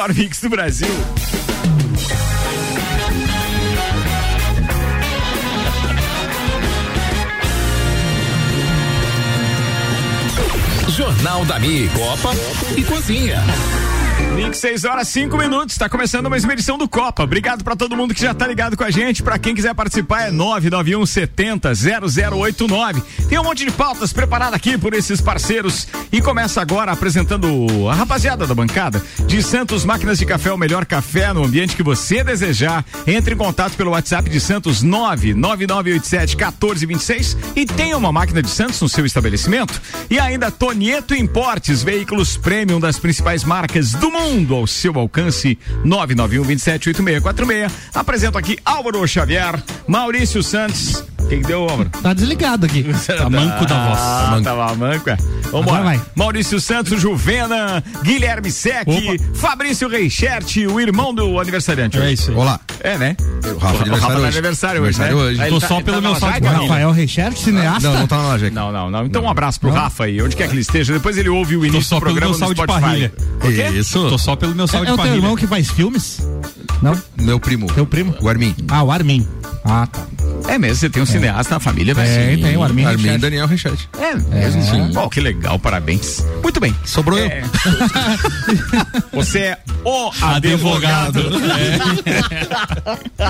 melhor mix do Brasil. Jornal da Mi, Copa e Cozinha. Mix 6 horas 5 minutos, está começando mais uma edição do Copa. Obrigado para todo mundo que já tá ligado com a gente. Para quem quiser participar é 991 70 0089. Tem um monte de pautas preparadas aqui por esses parceiros e começa agora apresentando a rapaziada da bancada de Santos Máquinas de Café, o melhor café no ambiente que você desejar. Entre em contato pelo WhatsApp de Santos 99987 1426 e tenha uma máquina de Santos no seu estabelecimento. E ainda Tonieto Importes, veículos premium das principais marcas do mundo mundo ao seu alcance. 991 278646. Apresento aqui Álvaro Xavier, Maurício Santos. Quem deu, Álvaro? Tá desligado aqui. Tá manco da voz. Ah, manco. Tava manco, é. Vambora. Vai. Maurício Santos, Juvena, Guilherme Sec, Fabrício Reichert, o irmão do aniversariante. É isso aí. Olá. É, né? O Rafa, o Rafa hoje. aniversário hoje, né? Hoje. Tô tá, só pelo tá meu salto. Rafael Reichert, cineasta? Não, não tá na loja. Não, não, não. Então um abraço pro não. Rafa aí, onde quer que ele esteja. Depois ele ouve o início do programa no Spotify. Isso. Tô só pelo meu salto é, de parrilha. É o teu irmão que faz filmes? Não? Meu primo. Teu primo? O Armin. Ah, o Armin. Ah, tá. É mesmo, você tem um é. cineasta na família, né? Tem, tem, o Armin. Armin Daniel Richard. É mesmo, é. sim. Pô, que legal, parabéns. Muito bem. Sobrou é. eu. você é o advogado. advogado. É.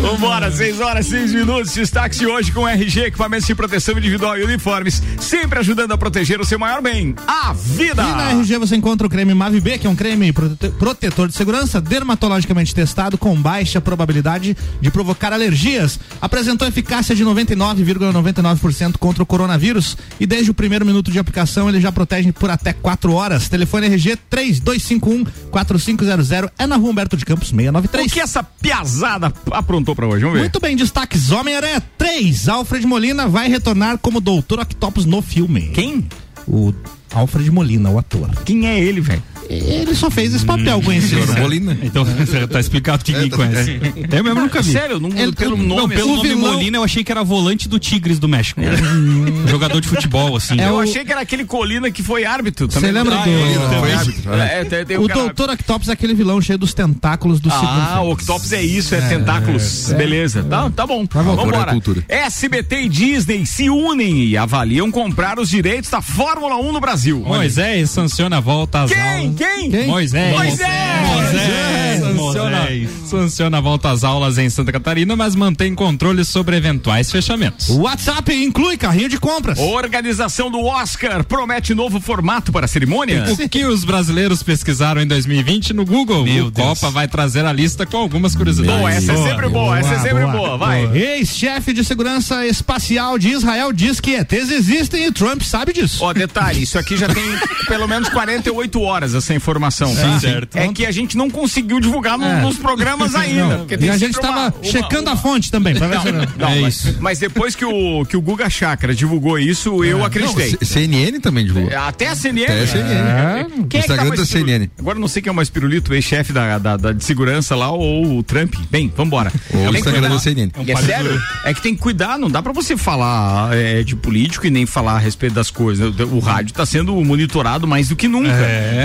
Vambora, 6 horas, 6 minutos. Destaque de hoje com RG, equipamentos de proteção individual e uniformes, sempre ajudando a proteger o seu maior bem, a vida. E na RG você encontra o creme Mavi B, que é um creme prote protetor de segurança, dermatologicamente testado, com baixa probabilidade de provocar alergias. Apresentou eficácia de 99,99% ,99 contra o coronavírus e desde o primeiro minuto de aplicação ele já protege por até 4 horas. Telefone RG 3251 4500 é na rua Humberto de Campos 693. O que essa piazada aprontou para hoje? Vamos ver. Muito bem, destaques. Homem-Aranha 3. Alfred Molina vai retornar como Doutor Octopus no filme. Quem? O Alfred Molina, o ator. Quem é ele, velho? Ele só fez esse papel hum, conhecido. Molina. Então tá explicado que ninguém é, conhece. É. Eu mesmo nunca vi. Sério, não, ele, pelo nome. Não, pelo nome vilão... Molina eu achei que era volante do Tigres do México. É. Jogador de futebol, assim. É eu o... achei que era aquele Colina que foi árbitro. Você lembra ah, do. Foi árbitro. É, é tem, tem o, cara... Doutor Octopus é aquele vilão cheio dos tentáculos do Ah, o Octopus é isso, é, tentáculos. Beleza. Tá, tá bom. Tá bom. Vambora. SBT e Disney se unem e avaliam comprar os direitos da Fórmula 1 no Brasil. Moisés sanciona a volta às Quem? Quem? Moisés. Moisés. Moisés. Moisés. Moisés. Sanciona a volta às aulas em Santa Catarina, mas mantém controle sobre eventuais fechamentos. O WhatsApp inclui carrinho de compras. Organização do Oscar promete novo formato para a cerimônia. O que os brasileiros pesquisaram em 2020 no Google? Meu o Deus. Copa vai trazer a lista com algumas curiosidades. Boa, essa é sempre boa, essa é sempre boa, boa. vai. Ex-chefe de segurança espacial de Israel diz que ETs existem e Trump sabe disso. Ó, detalhe, isso aqui já tem pelo menos 48 horas essa informação. Sim, tá? certo. É que a gente não conseguiu divulgar no, é. nos programas ainda. e a gente estava checando uma... a fonte também. Pra ver não, não, não é mas, isso. mas depois que o, que o Guga Chakra divulgou isso, é. eu acreditei. Não, CNN também divulgou. É, até a CNN. Até a CNN. É. Quem Instagram é que tá da CNN. Agora não sei quem é o mais pirulito, ex-chefe da, da, da, de segurança lá ou o Trump. Bem, vambora. Ou o Instagram da CNN. É, é sério? É que tem que cuidar, não dá pra você falar de político e nem falar a respeito das coisas. O rádio tá sendo monitorado mais do que nunca.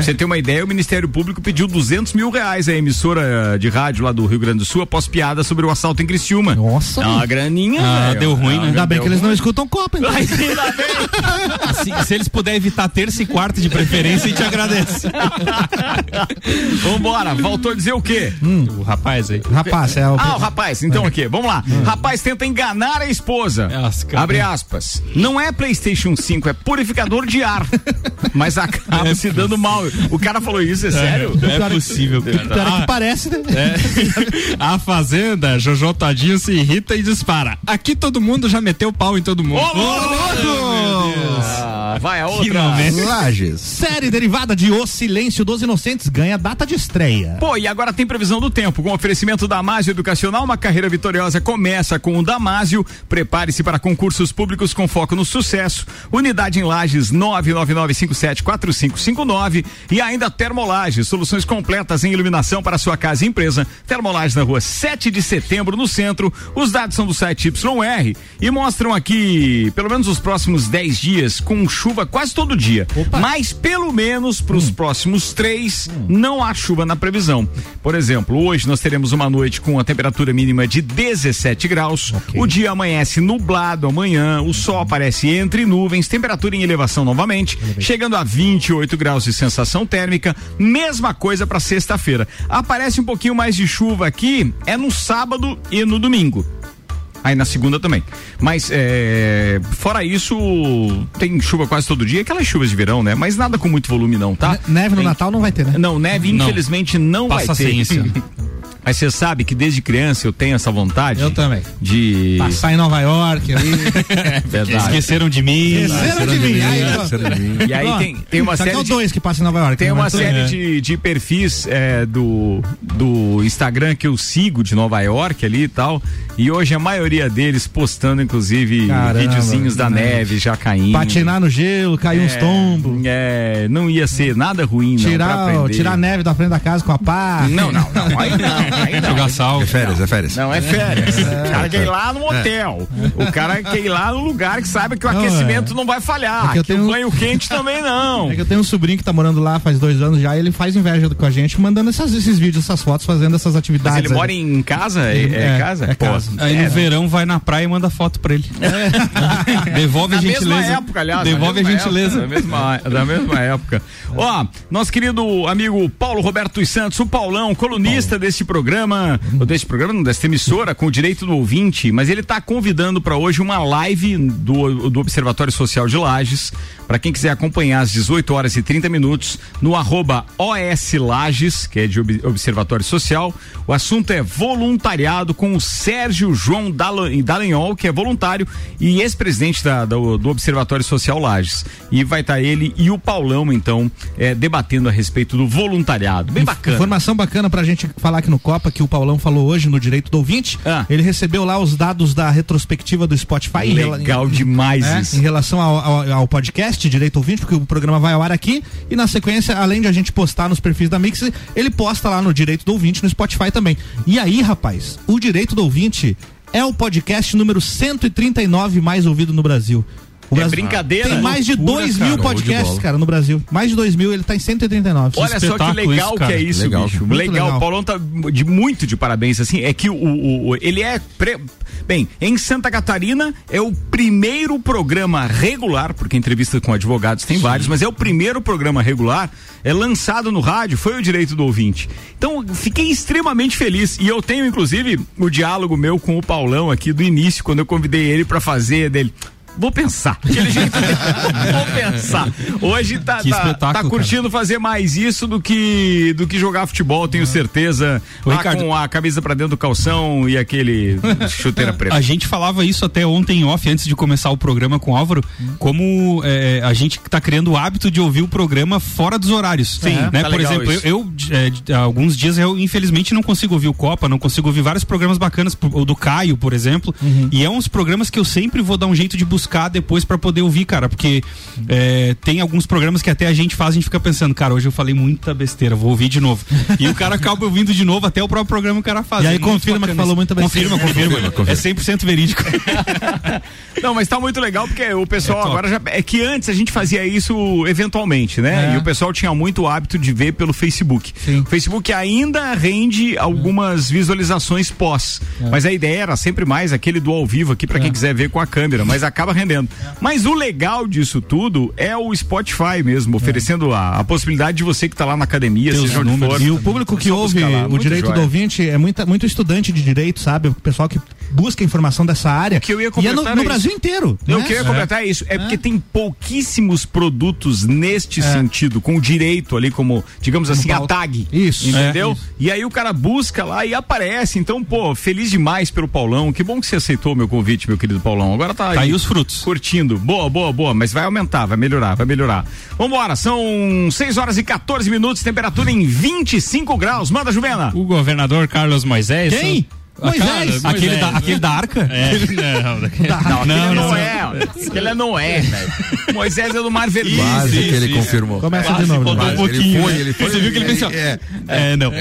Você tem uma ideia, o Ministério Público pediu 200 mil reais a emissora de rádio lá do Rio Grande do Sul após piada sobre o assalto em Criciúma. Nossa. É uma graninha, ah, Deu ruim, né? Ainda bem que eles não escutam Copa, então. Ainda bem. assim, se eles puderem evitar terça e quarta de preferência, a gente agradece. Vambora, voltou a dizer o quê? Hum, o rapaz aí. Rapaz, é o. Ah, o rapaz, então aqui, vamos lá. Hum. Rapaz tenta enganar a esposa. Abre aspas. Não é PlayStation 5, é purificador de ar. Mas acaba é se dando mal. O cara falou isso, é, é sério? Não é, é possível. Cara. Cara, ah, que parece, né? É. a Fazenda, Jojo Todinho se irrita e dispara. Aqui todo mundo já meteu pau em todo mundo. Ô, louco! Vai a outra. Lages. Série derivada de O Silêncio dos Inocentes ganha data de estreia. Pô, e agora tem previsão do tempo. Com oferecimento da Damásio Educacional, uma carreira vitoriosa começa com o Damásio. Prepare-se para concursos públicos com foco no sucesso. Unidade em Lages 999574559 e ainda Termolages, soluções completas em iluminação para sua casa e empresa. Termolages na rua 7 de setembro, no centro. Os dados são do site YR e mostram aqui, pelo menos os próximos 10 dias, com chuva chuva quase todo dia. Opa. Mas pelo menos para os hum. próximos três, hum. não há chuva na previsão. Por exemplo, hoje nós teremos uma noite com a temperatura mínima de 17 graus. Okay. O dia amanhece nublado amanhã, o sol aparece entre nuvens, temperatura em elevação novamente, chegando a 28 graus de sensação térmica. Mesma coisa para sexta-feira. Aparece um pouquinho mais de chuva aqui, é no sábado e no domingo. Aí na segunda também. Mas é, fora isso, tem chuva quase todo dia, aquelas chuvas de verão, né? Mas nada com muito volume não, tá? Neve no tem... Natal não vai ter, né? Não, neve não. infelizmente não Passa vai ter. Ciência. Mas você sabe que desde criança eu tenho essa vontade. Eu também. De. Passar em Nova York ali. é verdade. Esqueceram de mim. Esqueceram, de, mim. E aí tem, tem uma série. Só de, dois que passam em Nova York. Tem né? uma série é. de, de perfis é, do, do Instagram que eu sigo de Nova York ali e tal. E hoje a maioria deles postando, inclusive, Caramba, videozinhos da né? neve já caindo. Patinar no gelo, cair é, uns tombos. É, não ia ser nada ruim, tirar, não. Tirar a neve da frente da casa com a pá. Não, não, não. Aí não. Aí não. Jogar sal. É férias, é férias. Não, é férias. É. O cara quer ir lá no hotel. É. O cara quer ir lá no lugar que sabe que o não, aquecimento é. não vai falhar. É que, eu tenho... o banho quente também não. É que eu tenho um sobrinho que tá morando lá faz dois anos já e ele faz inveja com a gente, mandando essas, esses vídeos, essas fotos, fazendo essas atividades. Mas ele mora em casa? É, é, casa? É casa. Aí no verão vai na praia e manda foto pra ele. Devolve a gentileza. Na mesma época, aliás. Devolve a gentileza. Época, da, mesma, da mesma época. Ó, nosso querido amigo Paulo Roberto dos Santos, o Paulão, colunista Paulo. desse programa, desse programa, não, dessa emissora, com o direito do ouvinte, mas ele está convidando para hoje uma live do, do Observatório Social de Lages, para quem quiser acompanhar às 18 horas e 30 minutos, no arroba OS Lages, que é de Observatório Social. O assunto é voluntariado com o Sérgio João Dallagnol, que é voluntário e ex-presidente do, do, Observatório Social Lages. E vai estar tá ele e o Paulão, então, é, debatendo a respeito do voluntariado. Bem bacana. Informação bacana pra gente falar aqui no Copa, que o Paulão falou hoje no Direito do Ouvinte. Ah. Ele recebeu lá os dados da retrospectiva do Spotify. Legal em, demais é, isso. Em relação ao, ao, ao podcast Direito Ouvinte, porque o programa vai ao ar aqui e na sequência, além de a gente postar nos perfis da Mix, ele posta lá no Direito do Ouvinte no Spotify também. E aí, rapaz, o Direito do Ouvinte é o podcast número 139 mais ouvido no Brasil. O Brasil é brincadeira. Tem mais de 2 mil podcasts, cara, no Brasil. Mais de 2 mil, ele tá em 139. Olha só que legal isso, que é isso, legal, bicho. Legal. legal. O Paulão tá de muito de parabéns, assim. É que o, o, o ele é. Pre... Bem, em Santa Catarina é o primeiro programa regular, porque entrevista com advogados tem Sim. vários, mas é o primeiro programa regular, é lançado no rádio, foi o direito do ouvinte. Então, fiquei extremamente feliz. E eu tenho, inclusive, o diálogo meu com o Paulão aqui do início, quando eu convidei ele para fazer dele vou pensar. Aquele jeito vou pensar. Hoje tá, tá, tá, curtindo cara. fazer mais isso do que do que jogar futebol, tenho certeza. O Ricardo... com a camisa para dentro do calção e aquele chuteira preta. A gente falava isso até ontem off, antes de começar o programa com o Álvaro, como é, a gente tá criando o hábito de ouvir o programa fora dos horários. Sim, né? Tá Por exemplo, isso. eu, eu é, alguns dias eu infelizmente não consigo ouvir o Copa, não consigo ouvir vários programas bacanas, o do Caio, por exemplo, uhum. e é uns programas que eu sempre vou dar um jeito de buscar buscar depois para poder ouvir, cara, porque é, tem alguns programas que até a gente faz, a gente fica pensando, cara, hoje eu falei muita besteira, vou ouvir de novo. e o cara acaba ouvindo de novo, até o próprio programa o cara faz. E aí é confirma que falou muita besteira. Confirma, confirma. confirma. É 100% verídico. Não, mas tá muito legal porque o pessoal é agora já. É que antes a gente fazia isso eventualmente, né? É. E o pessoal tinha muito hábito de ver pelo Facebook. Sim. O Facebook ainda rende algumas visualizações pós. É. Mas a ideia era sempre mais aquele do ao vivo aqui para quem é. quiser ver com a câmera. Mas acaba rendendo. Mas o legal disso tudo é o Spotify mesmo, oferecendo a, a possibilidade de você que está lá na academia, Deus seja onde for. E o público que ouve o direito joia. do ouvinte é muita, muito estudante de direito, sabe? O pessoal que busca informação dessa área. Que eu ia e é no, no Brasil inteiro. Eu né? queria completar é. isso. É, é, porque tem pouquíssimos produtos neste é. sentido, com direito ali, como, digamos como assim, pauta. a tag. Isso. Entendeu? É, isso. E aí o cara busca lá e aparece. Então, pô, feliz demais pelo Paulão. Que bom que você aceitou meu convite, meu querido Paulão. Agora tá, tá aí. os frutos. Curtindo. Boa, boa, boa. Mas vai aumentar, vai melhorar, vai melhorar. Vambora, são 6 horas e 14 minutos, temperatura em 25 graus. Manda, Juvena. O governador Carlos Moisés. Quem? Moisés. Cara, aquele, da, aquele da arca? É, não, não, não, não, é. Aquele é Noé, velho. Moisés é do Mar Vermelho. Quase que ele confirmou. Começa de novo. Um pouquinho, ele foi, né? ele foi. Você viu que ele pensou? É, É, não.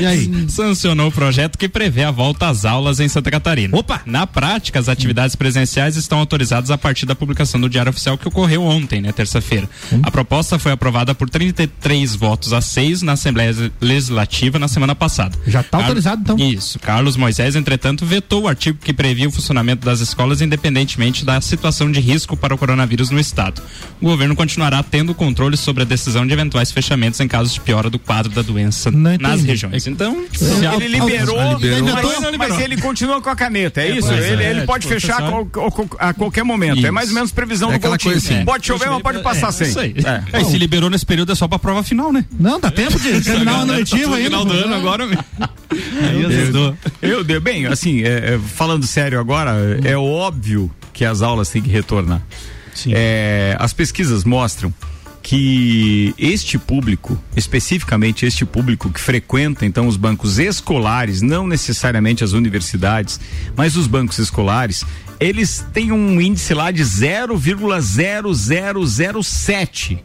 E aí? Sancionou o projeto que prevê a volta às aulas em Santa Catarina. Opa! Na prática, as atividades presenciais estão autorizadas a partir da publicação do Diário Oficial que ocorreu ontem, né, terça-feira. A proposta foi aprovada por 33 votos a 6 na Assembleia Legislativa na semana passada. Já tá Car- autorizado, então. Isso. Carlos Moisés, entretanto, vetou o artigo que previa o funcionamento das escolas independentemente da situação de risco para o coronavírus no estado. O governo continuará tendo controle sobre a decisão de eventuais fechamentos em casos de piora do quadro da doença nas regiões. Então, Ele liberou, Ah, liberou. mas, mas ele continua com a caneta, é, isso? pois Ele, é, ele é, pode tipo, fechar a, qual- a qualquer momento. É Isso. mais ou menos previsão É do Coutinho. assim. Pode chover, mas pode passar sem. Isso aí. É. É, e se liberou nesse período é só pra prova final, né? Não, dá tempo de terminar o ano letivo ainda. Final do ano agora. Aí azedou. Eu dei bem, assim, é, é, falando sério agora, é óbvio que as aulas têm que retornar. Sim. É, as pesquisas mostram que este público, especificamente este público que frequenta então os bancos escolares, não necessariamente as universidades, mas os bancos escolares, eles têm um índice lá de 0,0007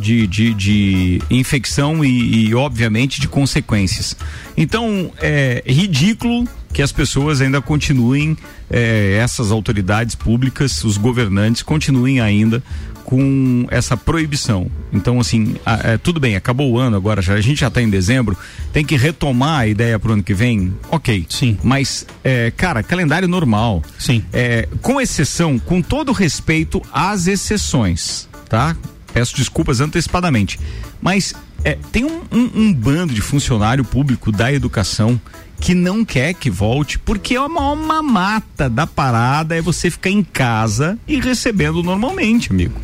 de, de, de infecção e, e, obviamente, de consequências. Então, é ridículo que as pessoas ainda continuem, é, essas autoridades públicas, os governantes, continuem ainda com essa proibição. Então, assim, a, é, tudo bem, acabou o ano agora, já, a gente já está em dezembro, tem que retomar a ideia para o ano que vem? Ok. Sim. Mas, é, cara, calendário normal. Sim. É, com exceção, com todo respeito às exceções, tá? Peço desculpas antecipadamente. Mas é, tem um, um, um, bando de funcionário público da educação que não quer que volte, porque é uma, uma mata da parada é você ficar em casa e recebendo normalmente, amigo.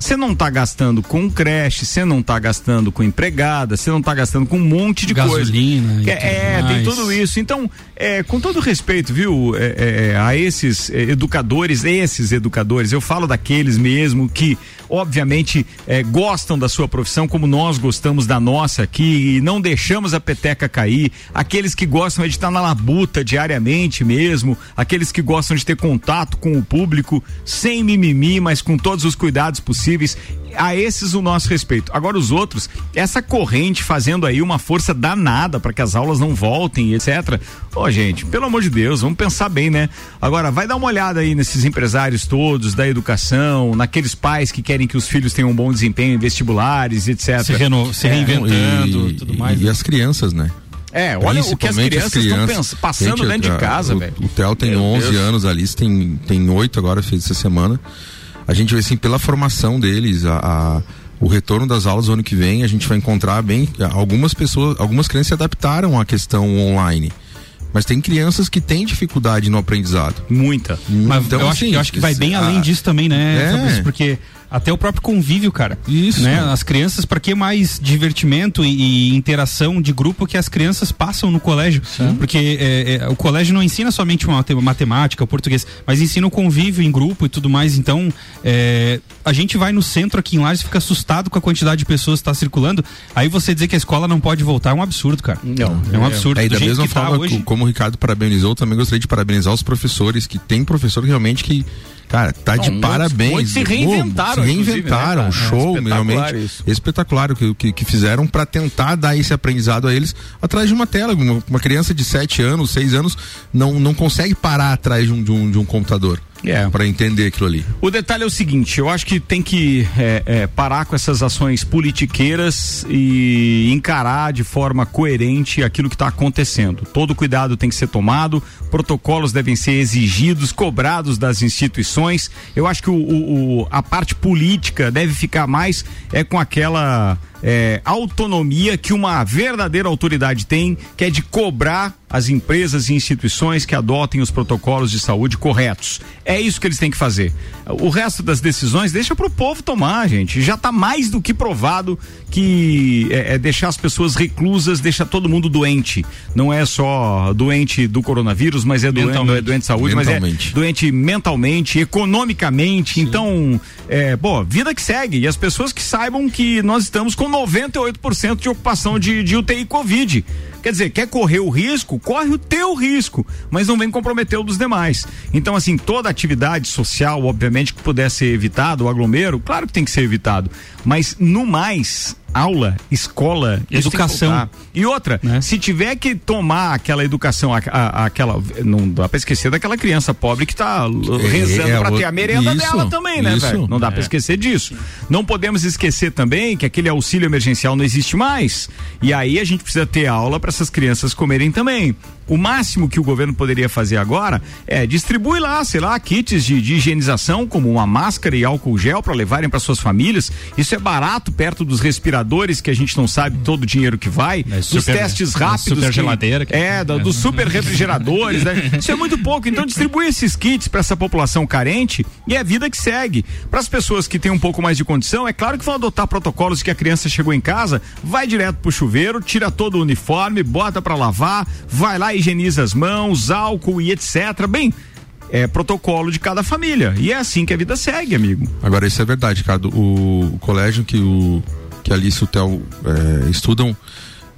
Você não está gastando com creche, você não está gastando com empregada, você não está gastando com um monte de Gasolina coisa. É, é tem tudo isso. Então, é, com todo respeito, viu, é, a esses educadores, esses educadores, eu falo daqueles mesmo que, obviamente, gostam da sua profissão, como nós gostamos da nossa aqui, e não deixamos a peteca cair. Aqueles que gostam de estar na labuta diariamente mesmo, aqueles que gostam de ter contato com o público, sem mimimi, mas com todos os cuidados possíveis a esses o nosso respeito. Agora os outros, essa corrente fazendo aí uma força danada para que as aulas não voltem, etc. Ô, oh, gente, pelo amor de Deus, vamos pensar bem, né? Agora vai dar uma olhada aí nesses empresários todos da educação, naqueles pais que querem que os filhos tenham um bom desempenho em vestibulares, etc. Se, reno, se reinventando, e, tudo mais. E, as crianças, né? É, olha o que as crianças estão passando Gente, dentro a, de casa, o, velho. O Theo tem Meu 11 Deus. anos, a Alice tem, tem 8 agora, fez essa semana a gente vê assim pela formação deles, a, a, o retorno das aulas no ano que vem, a gente vai encontrar bem algumas pessoas, algumas crianças se adaptaram à questão online. Mas tem crianças que têm dificuldade no aprendizado. Muita. Mas então, eu, acho, assim, eu acho que vai bem além disso também, né, é. Porque até o próprio convívio, cara. Isso. Né? As crianças, para que mais divertimento e, e, interação de grupo que as crianças passam no colégio? Sim. Porque é, é, o colégio não ensina somente uma matemática, o português, mas ensina o convívio em grupo e tudo mais. Então, é, a gente vai no centro aqui em Lages, fica assustado com a quantidade de pessoas que está circulando. Aí você dizer que a escola não pode voltar é um absurdo, cara. Não. É um absurdo. É, e da mesma tá forma, hoje... como o Ricardo parabenizou, também gostaria de parabenizar os professores, que tem professor realmente que Cara, tá Não, de muitos- parabéns. muitos se reinventaram, Se inclusive, reinventaram, né, show, É espetacular realmente. isso. Espetacular o que, que, que fizeram para tentar dar esse aprendizado a eles atrás de uma tela. Uma, uma criança de 7 anos, 6 anos, não, não consegue parar atrás de um, de um, de um computador É. para entender aquilo ali. O detalhe é o seguinte, eu acho que tem que é, é, parar com essas ações politiqueiras e encarar de forma coerente aquilo que está acontecendo. Todo cuidado tem que ser tomado, protocolos devem ser exigidos, cobrados das instituições. Eu acho que o, o- o- a parte política deve ficar mais é com aquela é, autonomia que uma verdadeira autoridade tem, que é de cobrar as empresas e instituições que adotem os protocolos de saúde corretos. É isso que eles têm que fazer. O resto das decisões deixa para o povo tomar, gente. Já está mais do que provado que é, é deixar as pessoas reclusas deixa todo mundo doente. Não é só doente do coronavírus, mas é doente, Mentalmente. não é doente de saúde, mas é doente mentalmente, economicamente. Então, é, pô, vida que segue. E as pessoas que saibam que nós estamos com 98% de ocupação de, de UTI Covid. Quer dizer, quer correr o risco, corre o teu risco, mas não vem comprometer o dos demais. Então, assim, toda atividade social, obviamente, que puder ser evitado, o aglomero, claro que tem que ser evitado. Mas no mais, aula, escola, educação. E outra, né? se tiver que tomar aquela educação, a, a, aquela. Não dá pra esquecer daquela criança pobre que tá é, rezando é, pra ter a merenda isso, dela também, né, velho? Não dá é. pra esquecer disso. Não podemos esquecer também que aquele auxílio emergencial não existe mais. E aí a gente precisa ter aula para essas crianças comerem também. O máximo que o governo poderia fazer agora é distribuir lá, sei lá, kits de, de higienização, como uma máscara e álcool gel para levarem para suas famílias. Isso é barato perto dos respiradores que a gente não sabe todo o dinheiro que vai, é dos testes rápidos. Super que, geladeira. Que é, da, dos super refrigeradores. né? Isso é muito pouco. Então distribui esses kits para essa população carente e é a vida que segue. Para as pessoas que têm um pouco mais de condição, é claro que vão adotar protocolos que a criança chegou em casa, vai direto pro chuveiro, tira todo o uniforme, bota para lavar, vai lá e higieniza as mãos, álcool e etc. Bem, é protocolo de cada família. E é assim que a vida segue, amigo. Agora, isso é verdade, Ricardo. O, o colégio que, o, que a Alice e o Theo é, estudam,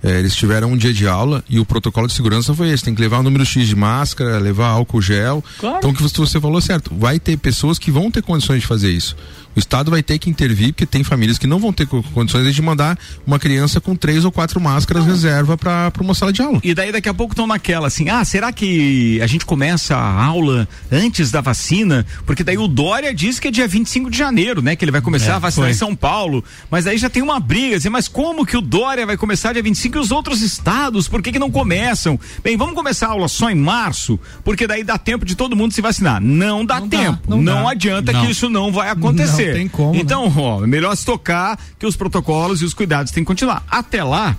é, eles tiveram um dia de aula e o protocolo de segurança foi esse: tem que levar um número X de máscara, levar álcool gel. Claro. Então, o que você falou certo, vai ter pessoas que vão ter condições de fazer isso o Estado vai ter que intervir, porque tem famílias que não vão ter condições de mandar uma criança com três ou quatro máscaras não. reserva para uma sala de aula. E daí daqui a pouco estão naquela assim, ah, será que a gente começa a aula antes da vacina? Porque daí o Dória diz que é dia 25 de janeiro, né? Que ele vai começar é, a vacinar foi. em São Paulo. Mas aí já tem uma briga, assim, mas como que o Dória vai começar dia 25 e os outros estados? Por que, que não começam? Bem, vamos começar a aula só em março, porque daí dá tempo de todo mundo se vacinar. Não dá não tempo. Dá, não, não dá. adianta não. que isso não vai acontecer acontecer. Não tem como. Né? Então, né? ó, é melhor se tocar que os protocolos e os cuidados têm que continuar. Até lá,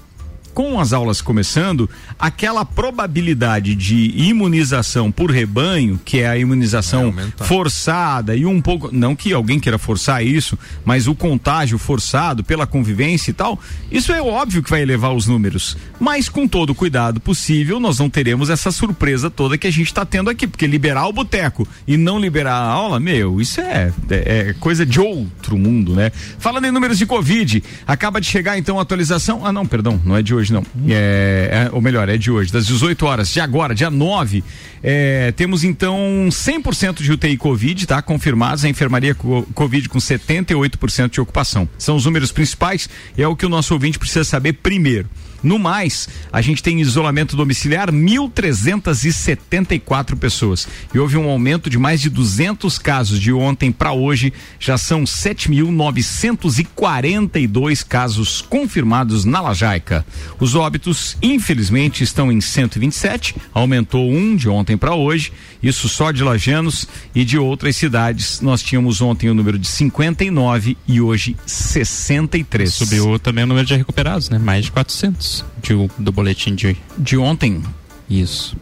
com as aulas começando, aquela probabilidade de imunização por rebanho, que é a imunização forçada e um pouco, não que alguém queira forçar isso, mas o contágio forçado pela convivência e tal, isso é óbvio que vai elevar os números. Mas com todo o cuidado possível, nós não teremos essa surpresa toda que a gente está tendo aqui, porque liberar o boteco e não liberar a aula, meu, isso é, é, é coisa de outro mundo, né? Falando em números de Covid, acaba de chegar então a atualização. Ah, não, perdão, não é de hoje hoje, não. É, é, ou melhor, é de hoje, das 18 horas de agora, dia 9. É, temos então 100% de UTI Covid, tá? Confirmados. A enfermaria Covid com 78% de ocupação. São os números principais. É o que o nosso ouvinte precisa saber primeiro. No mais, a gente tem isolamento domiciliar 1.374 pessoas. E houve um aumento de mais de 200 casos de ontem para hoje. Já são 7.942 casos confirmados na Lajaica. Os óbitos, infelizmente, estão em 127, aumentou um de ontem para hoje. Isso só de Lajanos e de outras cidades. Nós tínhamos ontem o número de 59 e hoje 63. Subiu também o número de recuperados, né? Mais de 400 de, do boletim de, de ontem. Isso.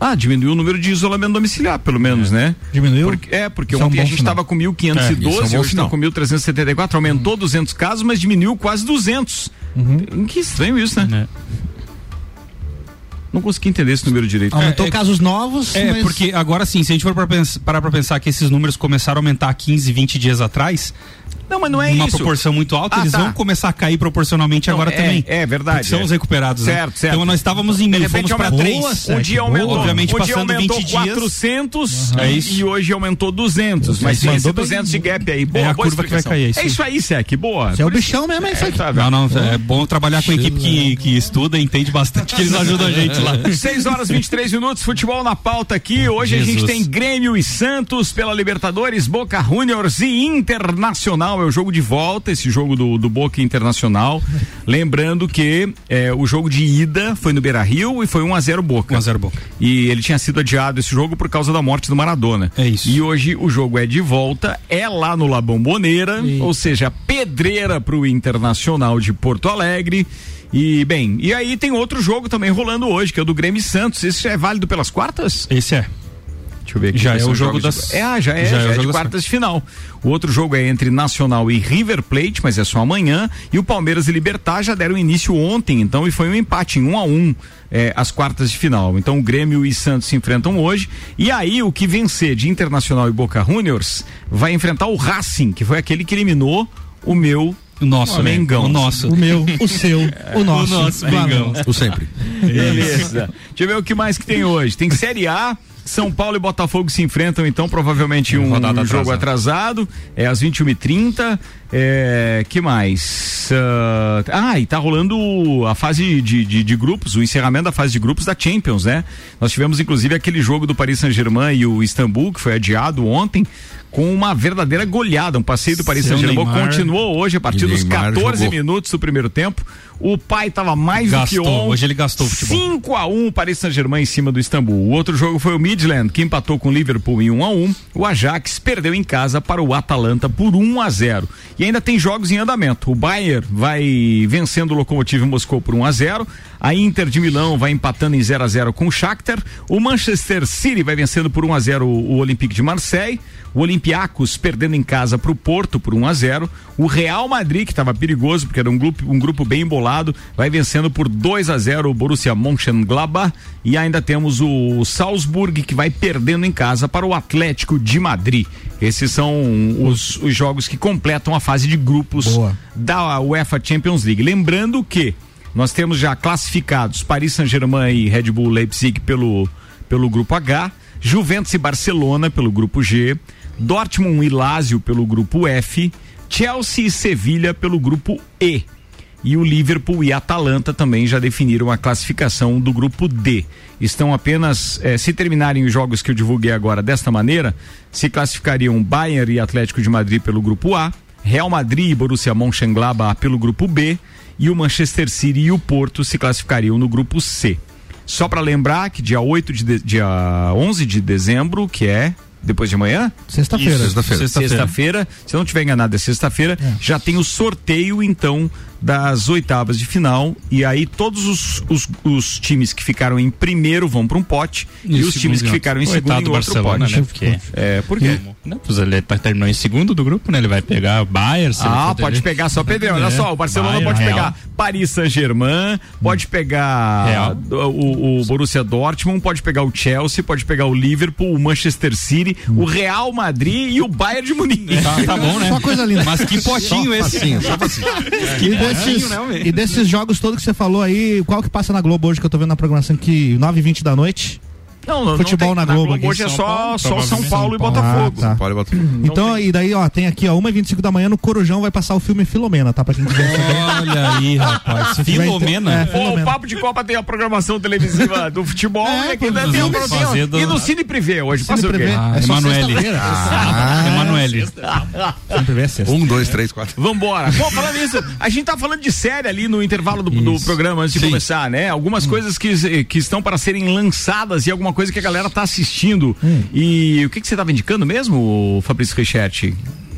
Ah, diminuiu o número de isolamento domiciliar, pelo menos, é. né? Diminuiu? Porque, é, porque isso ontem é um a gente estava com 1.512, é, é hoje está com 1.374, aumentou hum. 200 casos, mas diminuiu quase 200. Uhum. Que estranho isso, né? É. Não consegui entender esse número direito. Aumentou é, é, casos novos. É, mas... porque agora sim, se a gente for parar para pensar que esses números começaram a aumentar 15, 20 dias atrás, não, mas não é uma isso. proporção muito alta, ah, eles tá. vão começar a cair proporcionalmente não, agora é, também. É verdade. São é. os recuperados, né? certo, né? certo. Então nós estávamos em mil, fomos para três. Um dia aumentou, obviamente um passando dia aumentou 20 400 uhum. é isso. e hoje aumentou 200. Mas tem esse 200 de gap aí. Boa, é a boa curva que vai cair. É isso aí, Sec. Boa. Você é o bichão mesmo, é isso aí. Tá, não, não, é bom trabalhar com equipe que, que estuda e entende bastante, que eles ajudam a gente lá. 6 horas 23 minutos, futebol na pauta aqui. Hoje a gente tem Grêmio e Santos pela Libertadores, Boca Juniors e Internacional. É o jogo de volta, esse jogo do, do Boca Internacional. Lembrando que é, o jogo de ida foi no Beira Rio e foi 1 a 0 Boca. 1 a 0 Boca. E ele tinha sido adiado esse jogo por causa da morte do Maradona. É isso. E hoje o jogo é de volta, é lá no La Bombonera, ou seja, pedreira para o Internacional de Porto Alegre. E, bem, e aí tem outro jogo também rolando hoje, que é o do Grêmio Santos. Esse é válido pelas quartas? Esse é. Deixa eu ver aqui. Já é o jogo das. De... É, ah, já é, já, é já é, é de quartas de final. O outro jogo é entre Nacional e River Plate, mas é só amanhã. E o Palmeiras e Libertar já deram início ontem, então, e foi um empate em um a um. É, as quartas de final. Então o Grêmio e Santos se enfrentam hoje. E aí o que vencer de Internacional e Boca Juniors vai enfrentar o Racing, que foi aquele que eliminou o meu O nosso, Ó, né? Mengão. O nosso. O meu, o seu, o nosso. O nosso, Mengão. O sempre. Beleza. Deixa eu ver o que mais que tem hoje. Tem Série A. São Paulo e Botafogo se enfrentam, então, provavelmente um Rodada jogo atrasado. É às 21h30. É, que mais? Ah, ah, e tá rolando a fase de, de, de grupos, o encerramento da fase de grupos da Champions, né? Nós tivemos, inclusive, aquele jogo do Paris Saint-Germain e o Istambul, que foi adiado ontem, com uma verdadeira goleada. Um passeio do Paris Saint-Germain continuou hoje a partir dos Neymar 14 jogou. minutos do primeiro tempo. O pai tava mais do que Gastou, on. hoje ele gastou o futebol. 5 a 1 Paris Saint-Germain em cima do Istambul. O outro jogo foi o Midland, que empatou com o Liverpool em 1 a 1. O Ajax perdeu em casa para o Atalanta por 1 a 0. E ainda tem jogos em andamento. O Bayern vai vencendo o Lokomotiv Moscou por 1 a 0. A Inter de Milão vai empatando em 0 a 0 com o Shakhtar. O Manchester City vai vencendo por 1 a 0 o, o Olympique de Marseille. O Olympiacos perdendo em casa para o Porto por 1 a 0. O Real Madrid, que estava perigoso porque era um grupo, um grupo bem embolado, vai vencendo por 2 a 0 o Borussia Mönchengladbach. E ainda temos o Salzburg, que vai perdendo em casa para o Atlético de Madrid. Esses são os, os jogos que completam a fase de grupos Boa. da UEFA Champions League. Lembrando que nós temos já classificados Paris Saint-Germain e Red Bull Leipzig pelo, pelo grupo H, Juventus e Barcelona pelo grupo G, Dortmund e Lazio pelo grupo F, Chelsea e Sevilha pelo grupo E. E o Liverpool e Atalanta também já definiram a classificação do grupo D. Estão apenas, eh, se terminarem os jogos que eu divulguei agora desta maneira, se classificariam Bayern e Atlético de Madrid pelo grupo A, Real Madrid e Borussia Mönchengladbach pelo grupo B e o Manchester City e o Porto se classificariam no grupo C. Só para lembrar que dia 8 de, de- dia 11 de dezembro, que é depois de amanhã, Sexta-feira. Sexta-feira. Sexta-feira, se não tiver enganado, é sexta-feira, já tem o sorteio, então, das oitavas de final. E aí todos os, os, os times que ficaram em primeiro vão para um pote e, E os times que ficaram em segundo em do outro Barcelona, pote. né? Porque É, por quê? Não, pois ele tá, terminou em segundo do grupo, né? Ele vai pegar o Bayern. Ah, pode ter- pegar só Pedro. Olha É, só, o Barcelona Bayern, pode Real. pegar Paris Saint-Germain, pode pegar Real. o, o Borussia Dortmund, pode pegar o Chelsea, pode pegar o Liverpool, o Manchester City, o Real Madrid e o Bayern de Munique. Tá, tá bom, né? Só coisa linda. Mas que potinho esse. Facinho, só facinho. E desses, e desses jogos todos que você falou aí, qual que passa na Globo hoje que eu tô vendo na programação aqui, 9h20 da noite? Não, não, Futebol não tem, na Globo aqui. Hoje é São só, Paulo, só São. Paulo e Paulo. Botafogo. Ah, tá. Pode botar. Então, e daí, ó, tem aqui, ó, 1h25 da manhã no Corujão vai passar o filme Filomena, tá? Pra quem quiser saber. Olha aí, rapaz. Filomena. inter- é, Pô, o Filomena. Papo de Copa tem a programação televisiva do futebol É, e aqui pô, ainda tem, fazer do- e no Cine Privé hoje. Cine Fazer o quê? Privé. Ah, É Emanuele. sexta-feira. Ah, Emanuele. Sempre vê a sexta. um, dois, três, quatro. Vambora. Bom, falando nisso, a gente tá falando de série ali no intervalo do, do programa antes de começar, né? Algumas coisas que, que estão para serem lançadas e alguma coisa que a galera tá assistindo. E o que, que você tava indicando mesmo, Fabrício Richetti?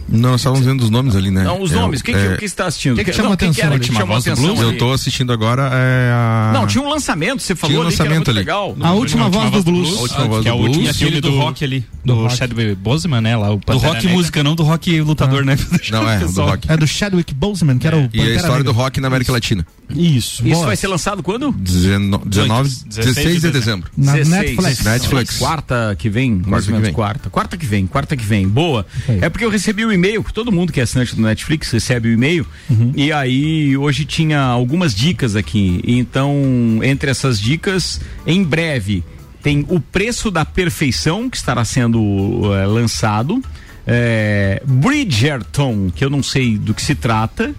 Não, nós estávamos vendo os nomes ali, né? Não, os É, nomes. O que, que, é, que você tá assistindo? que que Não, chama quem atenção era ali? que chamou voz do atenção? blues? Eu tô assistindo agora é a. Não, tinha um lançamento, você falou Tinha um que era lançamento ali. legal. A última voz do blues. A última voz que é do o último blues. filme do do, rock ali. do, rock. Chadwick Boseman, né? Lá, o Do rock Negra. música, não do rock lutador, né? Não, é, do rock. É do Chadwick Boseman, que era o E a história do rock na América Latina. Isso. Isso Boa. vai ser lançado quando? 19, 19 16 de dezembro. Na 16. Netflix. Netflix. Quarta que vem, mais Quarta ou menos quarta. Quarta que vem, quarta que vem. Boa. aí. É porque eu recebi o e-mail, que todo mundo que é assinante do Netflix recebe o e-mail. E aí, hoje tinha algumas dicas aqui. Então, entre essas dicas, em breve, tem o preço da perfeição, que estará sendo eh, lançado. É, Bridgerton, que eu não sei do que se trata.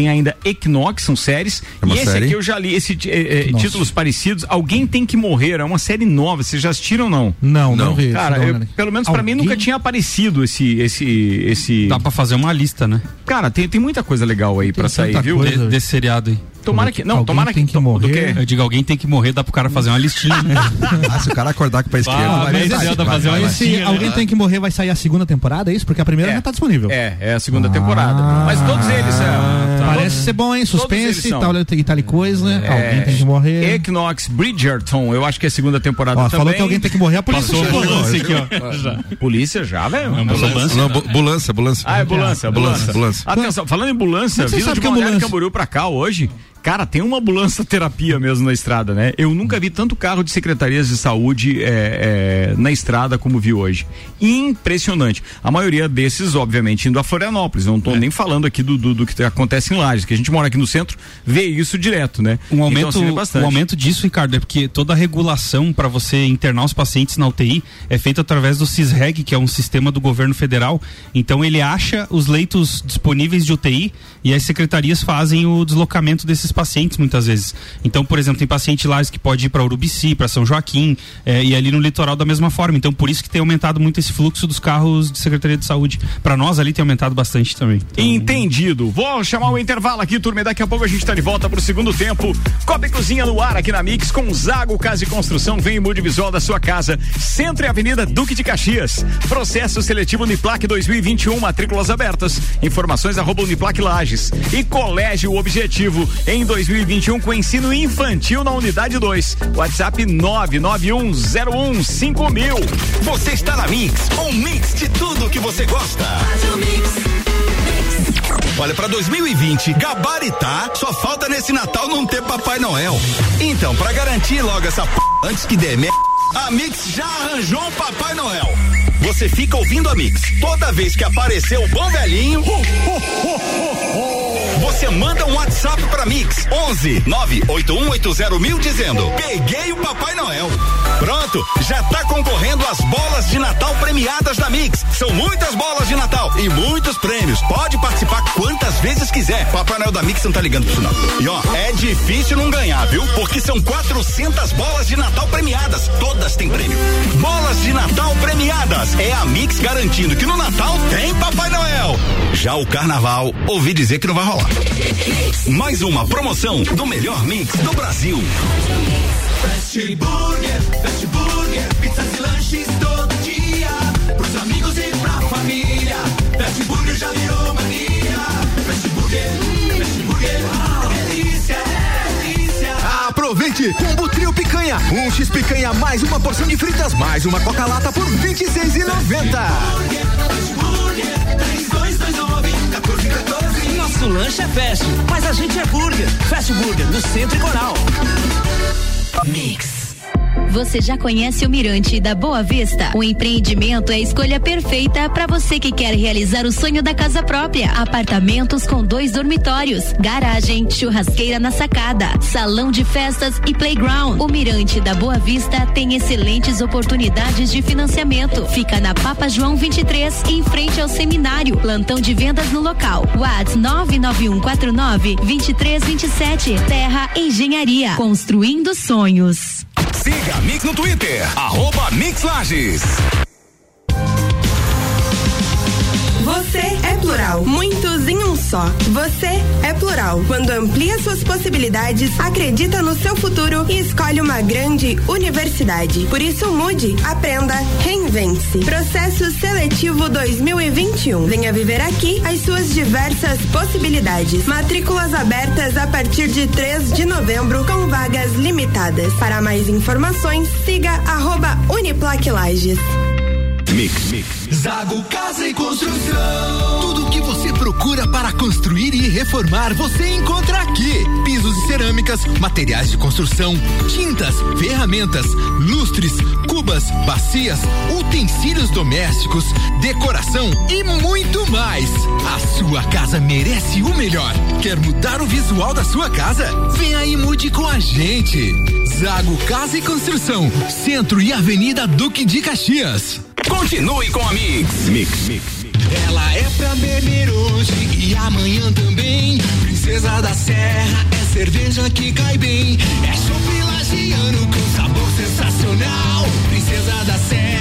Tem ainda Equinox, são séries. É uma e esse série? aqui eu já li, esse, eh, Nossa. títulos parecidos. Alguém tem que morrer, é uma série nova. Vocês já assistiram ou não? Não, não, Não. vi. Cara, Deixa eu olhada. pelo menos pra mim nunca tinha aparecido esse esse esse Dá pra fazer uma lista, né? Cara, tem, tem muita coisa legal aí pra sair, viu? coisa. De- desse seriado aí. Tomara que não, Alguém tomara tem que, que morrer. do quê? Eu digo, alguém tem que morrer, dá pro cara fazer uma listinha, né? Ah, se o cara acordar aqui pra esquerda, Ah, vai, mas vai, vai, é fazer uma vai, vai. Esse listinha, né? Alguém Tem Que Morrer vai sair a segunda temporada, é isso? Porque a primeira É. já tá disponível. É, é a segunda Ah, temporada. Mas todos eles, é, Parece ser bom, hein? Suspense e tal, e tal e coisa, né? é, Alguém tem que morrer. Equinox Bridgerton, eu acho que é a segunda temporada Ó, também. falou que alguém tem que morrer, a polícia Passou chegou. ambulância aqui, ó. Polícia já, velho? Ambulância. Não, bu- ambulância, ambulância. Ah, é ambulância, ambulância. Ambulância. Atenção, falando em ambulância, é que você vindo sabe de que é Balneário? Camboriú pra cá hoje, Cara, tem uma ambulância terapia mesmo na estrada, né? Eu nunca vi tanto carro de secretarias de saúde é, é, na estrada como vi hoje. Impressionante. A maioria desses, obviamente, indo a Florianópolis. Não estou é. nem falando aqui do, do, do, que acontece em Lages, que a gente mora aqui no centro, vê isso direto, né? Um aumento, então, um aumento disso, Ricardo, é porque toda a regulação para você internar os pacientes na UTI é feita através do CISREG, que é um sistema do governo federal. Então ele acha os leitos disponíveis de UTI e as secretarias fazem o deslocamento desses pacientes muitas vezes. Então, por exemplo, tem paciente lá que pode ir para Urubici, para São Joaquim é, e ali no litoral da mesma forma. Então, por isso que tem aumentado muito esse fluxo dos carros de Secretaria de Saúde. Para nós ali tem aumentado bastante também. Então... Entendido. Vou chamar o intervalo aqui, turma. Daqui a pouco a gente está de volta para o segundo tempo. Copa e Cozinha no ar aqui na Mix com Zago Casa e Construção. Vem em mude visual da sua casa. Centro e Avenida Duque de Caxias. Processo seletivo Uniplac 2021. Matrículas abertas. Informações arroba Uniplac Lages. E Colégio Objetivo em 2021 com ensino infantil na unidade 2. WhatsApp 991015000. Você está na Mix, um mix de tudo que você gosta. Olha, para 2020, gabaritar, só falta nesse Natal não ter Papai Noel. Então, para garantir logo essa p... antes que dê merda, a Mix já arranjou um Papai Noel. Você fica ouvindo a Mix. Toda vez que aparecer o bom velhinho, você manda um WhatsApp pra Mix 11 98180 mil dizendo: Peguei o Papai Noel. Pronto, já tá concorrendo às bolas de Natal premiadas da Mix. São muitas bolas de Natal e muitos prêmios. Pode participar quantas vezes quiser. Papai Noel da Mix não tá ligando pro sinal. E ó, é difícil não ganhar, viu? Porque são 400 bolas de Natal premiadas. Todas têm prêmio. Bolas de Natal premiadas. É a Mix garantindo que no Natal tem Papai Noel. Já o Carnaval, ouvi dizer que não vai rolar. Mais uma promoção do melhor mix do Brasil. Fast Burger, Fast Burger, pizzas e lanches todo dia. Pros amigos e pra família. Fast Burger já virou mania. Fast Burger, Fast Burger, delícia, delícia. Aproveite! Combo Trio Picanha. Um X Picanha mais uma porção de fritas mais uma Coca-Lata por R$ 26,90. Fast Burger, 3229 1414. Nosso lanche é fast, mas a gente é burger. Fast Burger, no Centro e Coral. Mix. Você já conhece o Mirante da Boa Vista? O empreendimento é a escolha perfeita para você que quer realizar o sonho da casa própria. Apartamentos com dois dormitórios, garagem, churrasqueira na sacada, salão de festas e playground. O Mirante da Boa Vista tem excelentes oportunidades de financiamento. Fica na Papa João 23, em frente ao seminário. Plantão de vendas no local. WhatsApp 99149 2327. Terra Engenharia. Construindo sonhos. Siga a Mix no Twitter, arroba Mix Lages. Você é plural, muitos em um só. Você é plural. Quando amplia suas possibilidades, acredita no seu futuro e escolhe uma grande universidade. Por isso mude, aprenda, reinvente-se. Processo seletivo 2021. Venha viver aqui as suas diversas possibilidades. Matrículas abertas a partir de 3 de novembro com vagas limitadas. Para mais informações, siga arroba Uniplac Lages. Mix, mix. Zago Casa e Construção. Tudo o que você procura para construir e reformar, você encontra aqui. Pisos e cerâmicas, materiais de construção, tintas, ferramentas, lustres, cubas, bacias, utensílios domésticos, decoração e muito mais. A sua casa merece o melhor. Quer mudar o visual da sua casa? Venha e mude com a gente. Zago Casa e Construção, Centro e Avenida Duque de Caxias. Continue com a Mix. Mix, Mix. Ela é pra beber hoje e amanhã também. Princesa da Serra é cerveja que cai bem. É chopp lagiano com sabor sensacional. Princesa da Serra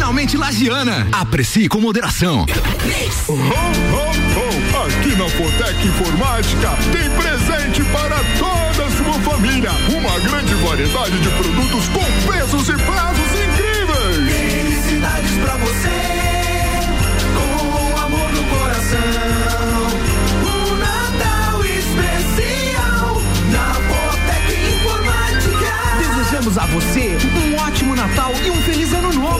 finalmente lagiana. Aprecie com moderação. Oh, oh, oh. Aqui na Fotec Informática tem presente para toda a sua família. Uma grande variedade de produtos com preços e prazos incríveis. Felicidades para você, com amor no coração. Um Natal especial na Fotec Informática. Desejamos a você um ótimo Natal e um feliz ano novo.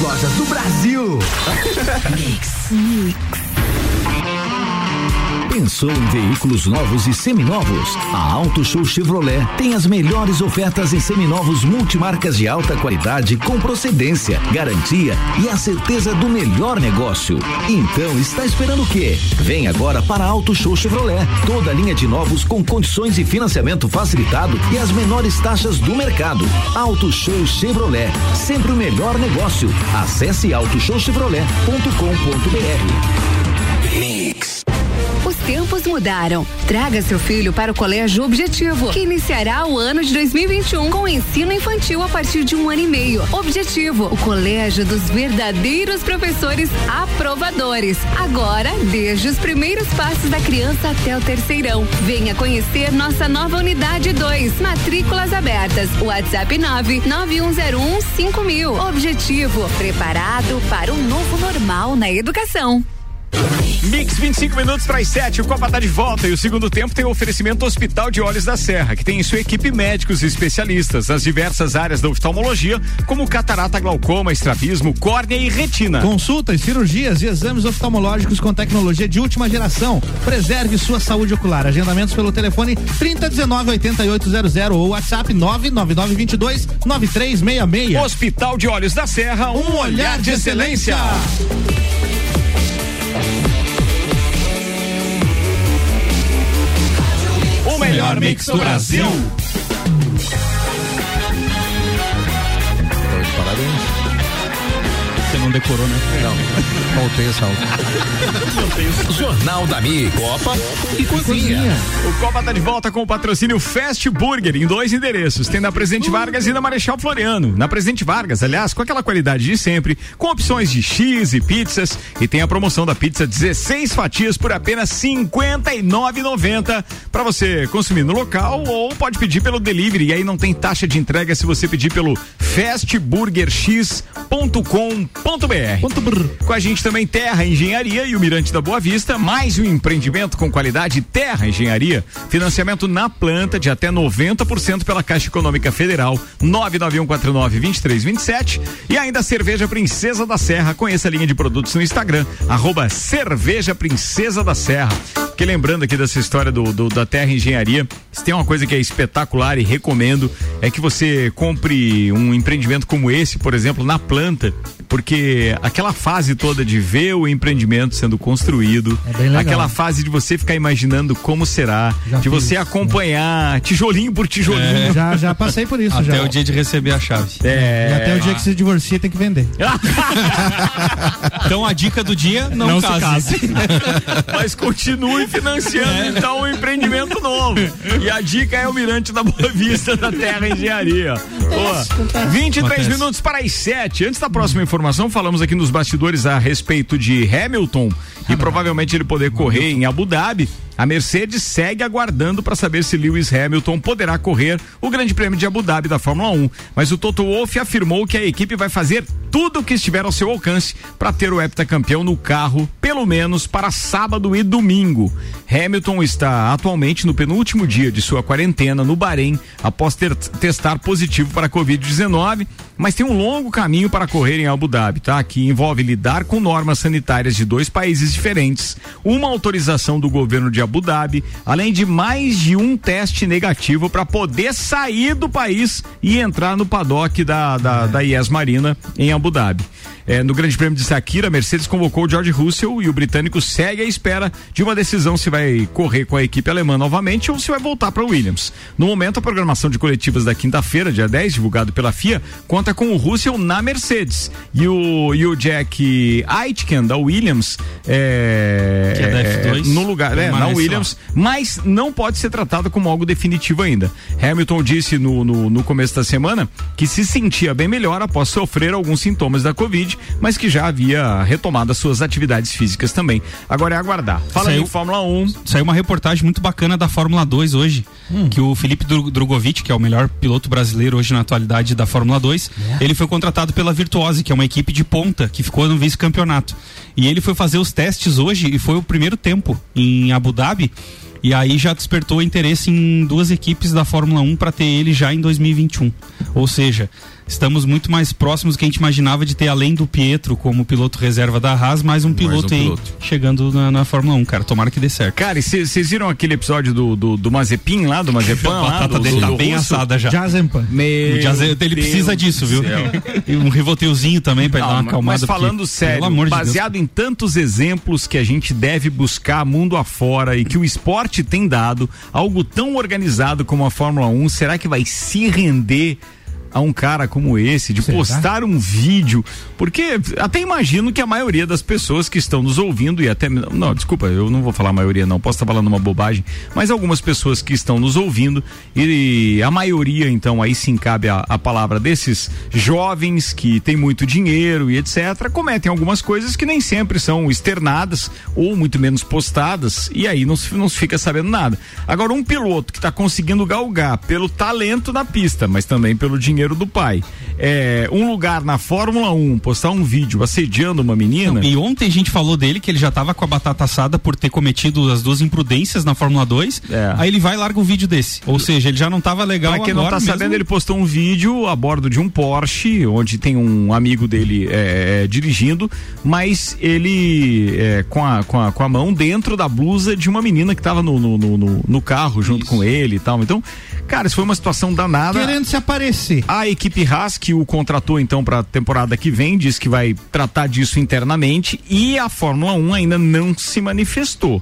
lojas do Brasil. Mix. Mix. Pensou em veículos novos e seminovos? A Auto Show Chevrolet tem as melhores ofertas em seminovos multimarcas de alta qualidade com procedência, garantia e a certeza do melhor negócio. Então está esperando o quê? Vem agora para a Auto Show Chevrolet. Toda a linha de novos com condições de financiamento facilitado e as menores taxas do mercado. Auto Show Chevrolet, sempre o melhor negócio. Acesse autoshowchevrolet.com.br. Mix. Os tempos mudaram. Traga seu filho para o Colégio Objetivo, que iniciará o ano de 2021 com ensino infantil a partir de um ano e meio. Objetivo, o colégio dos verdadeiros professores aprovadores. Agora, desde os primeiros passos da criança até o terceirão. Venha conhecer nossa nova unidade 2. Matrículas abertas. WhatsApp 99101 5000. Objetivo, preparado para um novo normal na educação. Mix 25 minutos para as 7, o Copa tá de volta e o segundo tempo tem o oferecimento Hospital de Olhos da Serra, que tem em sua equipe médicos e especialistas nas diversas áreas da oftalmologia, como catarata, glaucoma, estrabismo, córnea e retina. Consultas, cirurgias e exames oftalmológicos com tecnologia de última geração. Preserve sua saúde ocular. Agendamentos pelo telefone 3019 8800 ou WhatsApp 99922 9366. Hospital de Olhos da Serra, um, um olhar de excelência. O melhor mix do Brasil. Parabéns. Você não decorou, né? Não. Faltei essa aula. Jornal da Mi, Copa e Cozinha. O Copa tá de volta com o patrocínio Fast Burger em dois endereços. Tem na Presidente Vargas e na Marechal Floriano. Na Presidente Vargas, aliás, com aquela qualidade de sempre, com opções de X e pizzas. E tem a promoção da pizza 16 fatias por apenas R$ 59,90 para você consumir no local ou pode pedir pelo delivery. E aí não tem taxa de entrega se você pedir pelo fastburgerx.com.br. Com a gente também Terra Engenharia e o Mirante da Boa Vista, mais um empreendimento com qualidade Terra Engenharia. Financiamento na planta de até 90% pela Caixa Econômica Federal, 991492327 e ainda Cerveja Princesa da Serra. Conheça a linha de produtos no Instagram, arroba Cerveja Princesa da Serra. Que lembrando aqui dessa história do, do, da Terra Engenharia, se tem uma coisa que é espetacular e recomendo, é que você compre um empreendimento como esse, por exemplo, na planta, porque aquela fase toda de ver o empreendimento sendo construído, É aquela fase de você ficar imaginando como será, Já de você fiz. acompanhar tijolinho por tijolinho. Já, já passei por isso. Até já. o dia de receber a chave. É. E até o dia que se divorcia tem que vender. Então a dica do dia, não, Não se case. Mas continue financiando então um empreendimento novo. E a dica é o Mirante da Boa Vista da Terra Engenharia. Boa. 23 Acontece. minutos para as 7. Antes da próxima informação, falamos aqui nos bastidores a respeito de Hamilton e provavelmente ele poder correr em Abu Dhabi. A Mercedes segue aguardando para saber se Lewis Hamilton poderá correr o Grande Prêmio de Abu Dhabi da Fórmula 1. Mas o Toto Wolff afirmou que a equipe vai fazer tudo o que estiver ao seu alcance para ter o heptacampeão no carro, pelo menos para sábado e domingo. Hamilton está atualmente no penúltimo dia de sua quarentena no Bahrein, após ter, testar positivo para a Covid-19, mas tem um longo caminho para correr em Abu Dhabi, tá? Que envolve lidar com normas sanitárias de dois países diferentes, uma autorização do governo de Abu Dhabi, além de mais de um teste negativo para poder sair do país e entrar no paddock da, da, da IES Marina em Abu Dhabi. É, no Grande Prêmio de Sakira, a Mercedes convocou o George Russell e o britânico segue à espera de uma decisão se vai correr com a equipe alemã novamente ou se vai voltar para Williams. No momento, a programação de coletivas da quinta-feira, dia 10, divulgado pela FIA, conta com o Russell na Mercedes e o, e o Jack Aitken da Williams é, Que é da F2, no lugar, é, na Williams, mas não pode ser tratado como algo definitivo ainda. Hamilton disse no, no, no começo da semana que se sentia bem melhor após sofrer alguns sintomas da Covid, mas que já havia retomado as suas atividades físicas também. Agora é aguardar. Fala aí, Saiu- Fórmula 1. Saiu uma reportagem muito bacana da Fórmula 2 hoje, que o Felipe Drogovic, que é o melhor piloto brasileiro hoje na atualidade da Fórmula 2, ele foi contratado pela Virtuose, que é uma equipe de ponta que ficou no vice-campeonato. E ele foi fazer os testes hoje e foi o primeiro tempo em Abu Dhabi. E aí já despertou interesse em duas equipes da Fórmula 1 para ter ele já em 2021. Ou seja, estamos muito mais próximos do que a gente imaginava de ter, além do Pietro como piloto reserva da Haas, mais um piloto um aí piloto. chegando na, na Fórmula 1, cara. Tomara que dê certo. Cara, e vocês viram aquele episódio do, do, do Mazepin lá, do Mazepin A lá? batata do, dele do- tá do bem russo? assada já. Jazempan. Meu ele Deus precisa disso, viu? E um revolteuzinho também pra ele Não, dar uma mas- acalmada. Mas falando porque, sério, amor de baseado em tantos exemplos que a gente deve buscar mundo afora e que o esporte tem dado, algo tão organizado como a Fórmula 1, será que vai se render? A um cara como esse, de Será? postar um vídeo, porque até imagino que a maioria das pessoas que estão nos ouvindo, e até. Não, desculpa, eu não vou falar a maioria, não, posso estar falando uma bobagem, mas algumas pessoas que estão nos ouvindo, e a maioria, então, aí sim cabe a, a palavra desses jovens que têm muito dinheiro e etc., cometem algumas coisas que nem sempre são externadas ou muito menos postadas, e aí não se, não se fica sabendo nada. Agora, um piloto que está conseguindo galgar pelo talento na pista, mas também pelo dinheiro do pai, é, um lugar na Fórmula 1, postar um vídeo assediando uma menina. Não, e ontem a gente falou dele que ele já tava com a batata assada por ter cometido as duas imprudências na Fórmula 2. É. Aí ele vai e larga um vídeo desse. Ou seja, ele já não tava legal Pra quem não tá mesmo. sabendo, ele postou um vídeo a bordo de um Porsche, onde tem um amigo dele é, é, dirigindo, mas ele é, com, a, com, a, com a mão dentro da blusa de uma menina que tava no, no, no, no- no carro junto com ele e tal. Então, cara, isso foi uma situação danada. Querendo se aparecer. A equipe Haas, que o contratou então para a temporada que vem, diz que vai tratar disso internamente e a Fórmula 1 ainda não se manifestou.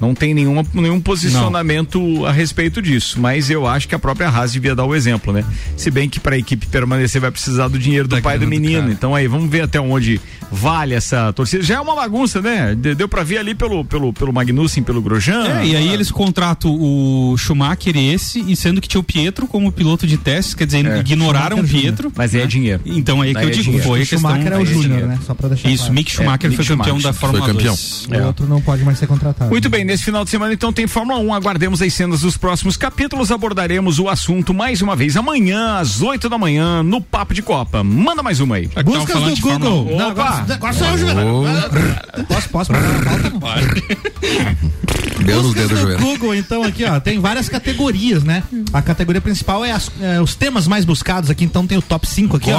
Não tem nenhuma, nenhum posicionamento a respeito disso, mas eu acho que a própria Haas devia dar o exemplo, né? Se bem que para a equipe permanecer vai precisar do dinheiro do Da pai do do menino. cara. então aí vamos ver até onde vale essa torcida. Já é uma bagunça, né? De- Deu para ver ali pelo pelo pelo Magnussen, pelo Grosjean. É, e aí eles contratam o Schumacher esse, e sendo que tinha o Pietro como piloto de testes, quer dizer, É, ignoraram o Schumacher Pietro. Mas aí é dinheiro. Então aí que eu é digo, dinheiro. foi a O questão. Schumacher é o é Júnior, né? Só pra deixar Isso, claro. Mick Schumacher Mick foi campeão Schumacher. da Fórmula Foi campeão. 2. O outro não pode mais ser contratado. Muito bem, nesse final de semana então tem Fórmula 1. Aguardemos as cenas dos próximos capítulos. Abordaremos o assunto mais uma vez amanhã, às 8 da manhã, no Papo de Copa. Manda mais uma aí. Tava Buscas do Google. 1. Não, agora, agora sou eu, Juvenal. Posso, posso? Deu nos Buscas dedos. Google, então, aqui, ó, tem várias categorias, né? A categoria principal é, as- é os temas mais buscados aqui, então tem o top 5 aqui, ó.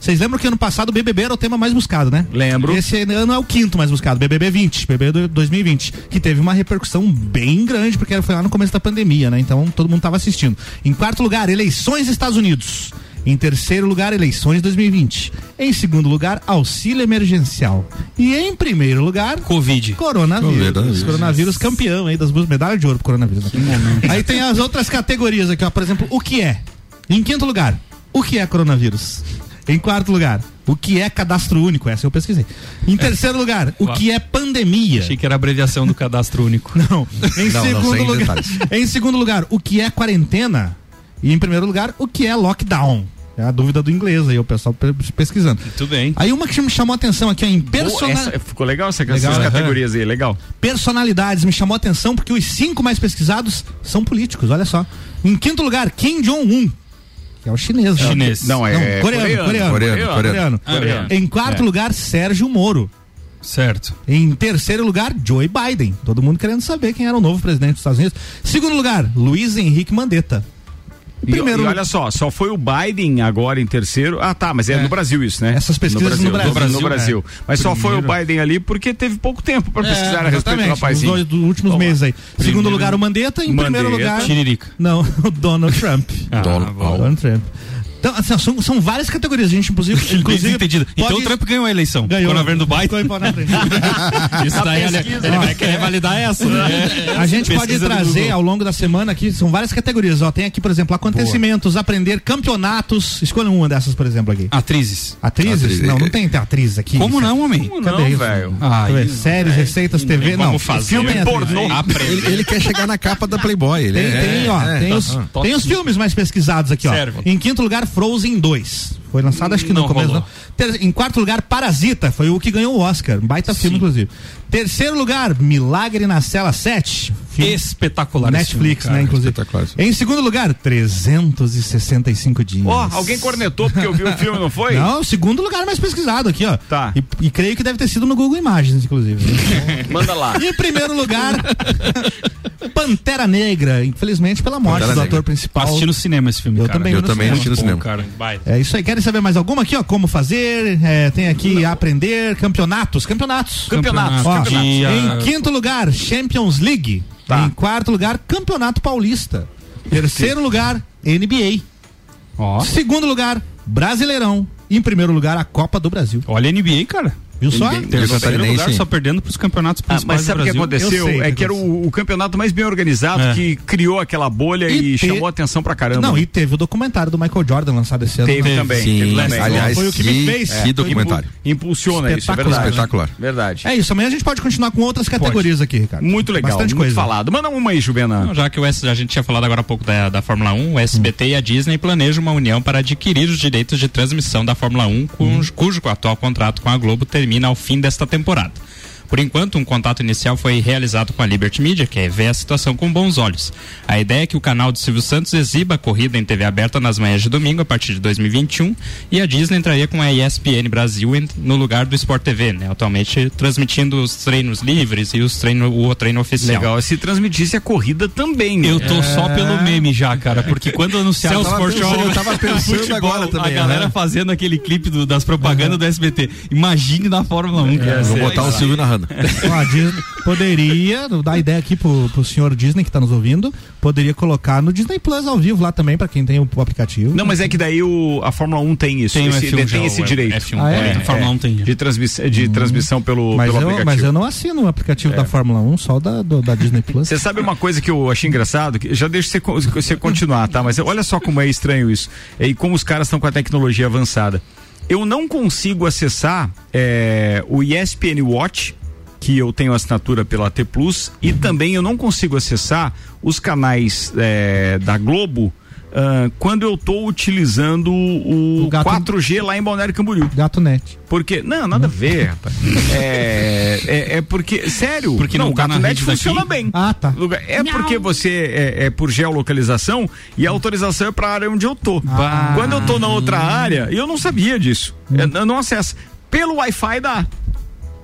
Vocês lembram que ano passado o BBB era o tema mais buscado, né? Lembro. Esse ano é o quinto mais buscado, BBB 20, BBB do- 2020, que teve uma repercussão bem grande, porque foi lá no começo da pandemia, né? Então todo mundo tava assistindo. Em quarto lugar, eleições Estados Unidos. Em terceiro lugar, eleições 2020. Em segundo lugar, auxílio emergencial. E em primeiro lugar, Covid. Coronavírus. Coronavírus. Coronavírus campeão aí das duas medalhas de ouro pro coronavírus. né? Aí tem as outras categorias aqui, ó. Por exemplo, o que é? Em quinto lugar, o que é coronavírus? Em quarto lugar, o que é cadastro único? Essa eu pesquisei. Em terceiro lugar, o que é pandemia? Achei que era a abreviação do cadastro único. Não. Em Não, não, segundo sem lugar, detalhes. em segundo lugar, o que é quarentena? E em primeiro lugar, o que é lockdown? É a dúvida do inglês aí, o pessoal pe- pesquisando. Muito bem. Aí uma que me chamou a atenção aqui, ó, em Boa, personal... essa- ficou legal essa, Legal, essas aham. categorias aí, legal. personalidades me chamou a atenção porque os cinco mais pesquisados são políticos, olha só. Em quinto lugar, Kim Jong-un, que é o chinês. né? Chinês. Não, é coreano, coreano, coreano, coreano, coreano. Coreano. Em quarto É. lugar, Sérgio Moro. Certo. Em terceiro lugar, Joe Biden. Todo mundo querendo saber quem era o novo presidente dos Estados Unidos. Segundo lugar, Luiz Henrique Mandetta. E, Primeiro- e olha só, só foi o Biden agora em terceiro. Ah, tá, mas é, no Brasil isso, né? Essas pesquisas no Brasil. No Brasil. É. Mas só foi o Biden ali porque teve pouco tempo para pesquisar a respeito do rapazinho. nos dois dos últimos Vamos meses aí. Segundo lugar, o Mandetta. Em primeiro Mandetta. lugar, Tiririca. não, o Donald Trump. Ah, Donald- bom. Donald Trump. Então, assim, são, são várias categorias. A gente, inclusive. inclusive Entendido. Então o Trump ganhou a eleição. ganhou. Na frente do Biden. Isso daí, olha, ele vai querer validar essa, né? A gente pode trazer ao longo da semana aqui, são várias categorias. Ó, tem aqui, por exemplo, acontecimentos, aprender campeonatos. Escolha uma dessas, por exemplo, aqui. Atrizes. Atrizes? Atriz. Não, não tem atriz aqui. Como não, homem? Como Cadê não, isso? velho? Ah, isso. Séries, receitas, TV. Não, fazer. filme é. Pornô. Ele, ele quer chegar na capa da Playboy. Ele Tem, é, tem, ó, é, tem, tá, os, tá. tem os filmes mais pesquisados aqui, ó. Em quinto lugar, Frozen 2. Foi lançado, acho que no Não começo, não. Ter- em quarto lugar, Parasita. Foi o que ganhou o Oscar. Um baita filme, inclusive. Terceiro lugar, Milagre na Cela 7. Filme Espetacular. Netflix, filme, né, inclusive. Em segundo lugar, 365 dias. Ó, alguém cornetou porque eu vi o filme, não foi? Não, o segundo lugar mais pesquisado aqui, ó. Tá. E, e creio que deve ter sido no Google Imagens, inclusive. Manda lá. E em primeiro lugar, Pantera Negra. Infelizmente, pela morte Pantera do Negra. ator principal. Assisti no cinema esse filme, Eu cara. também Eu também cinema. assisti no Pô, cinema. cara. É isso aí. Quer, Querem saber mais alguma aqui, ó? Como fazer? é, tem aqui aprender campeonatos, campeonatos. Campeonatos, Ó, campeonatos. Em quinto lugar, Champions League. Tá. Em quarto lugar, Campeonato Paulista. Terceiro lugar, NBA. Segundo lugar, Brasileirão. E em primeiro lugar, a Copa do Brasil. Olha a NBA, cara. Viu só? Terceiro lugar, só perdendo pros campeonatos Ah, principais mas sabe o que aconteceu? é que era o, o campeonato mais bem organizado É. que criou aquela bolha e, E te- chamou atenção pra caramba. Não, e teve o documentário do Michael Jordan lançado esse ano. Teve né? também. Sim, teve também. aliás, Foi o que me fez. que documentário. Impu- impulsiona isso, é Espetacular, verdade. Espetacular. Verdade. É isso, amanhã a gente pode continuar com outras categorias aqui, Ricardo. Muito legal, Bastante muito coisa. falado. Manda uma aí, Juvena. Não, já que o S, a gente tinha falado agora há pouco da, da Fórmula 1, o SBT e a Disney planejam uma união para adquirir os direitos de transmissão da Fórmula 1, cujo, cujo atual contrato com a Globo termina ao fim desta temporada. Por enquanto, um contato inicial foi realizado com a Liberty Media, que é ver a situação com bons olhos. A ideia é que o canal de Silvio Santos exiba a corrida em TV aberta nas manhãs de domingo a partir de 2021 e a Disney entraria com a ESPN Brasil no lugar do Sport TV, né? Atualmente transmitindo os treinos livres e os treino, o treino oficial. Legal, se transmitisse a corrida também. né? Eu tô só pelo meme já, cara, porque quando anunciaram tava Sport Show, eu tava pensando agora também, a galera aham. fazendo aquele clipe do- das propagandas do SBT. Imagine na Fórmula 1, cara. Vou botar o Silvio narrando. Ó, Disney poderia, dar ideia aqui pro, pro senhor Disney que tá nos ouvindo, poderia colocar no Disney Plus ao vivo lá também, pra quem tem o, o aplicativo. Não, mas é que daí o, a Fórmula 1 tem isso. Tem esse, F1 tem já, esse o direito. F1, Ah, é? é, a Fórmula 1 tem. De, transmiss, de transmissão pelo, mas, pelo eu, aplicativo. mas eu não assino o aplicativo da Fórmula 1, só o da, do- da Disney Plus. Você sabe uma coisa que eu achei engraçado? Que já deixa você, você continuar, tá? Mas olha só como é estranho isso. É, E como os caras estão com a tecnologia avançada. Eu não consigo acessar é, o ESPN Watch, que eu tenho assinatura pela T Plus, e também eu não consigo acessar os canais é, da Globo. ah, quando eu tô utilizando o, O gato- 4G lá em Balneário Camboriú. Gato Net. Porque, não, nada a ver, rapaz. É, é, é porque, sério, Porque não o tá GatoNet rede daqui? funciona bem. Ah, tá. Lugar- É porque você é, é por geolocalização e a autorização é para a área onde eu tô. Ah. Quando eu tô na outra área, eu não sabia disso. Hum. Eu, eu não acesso. Pelo Wi-Fi dá.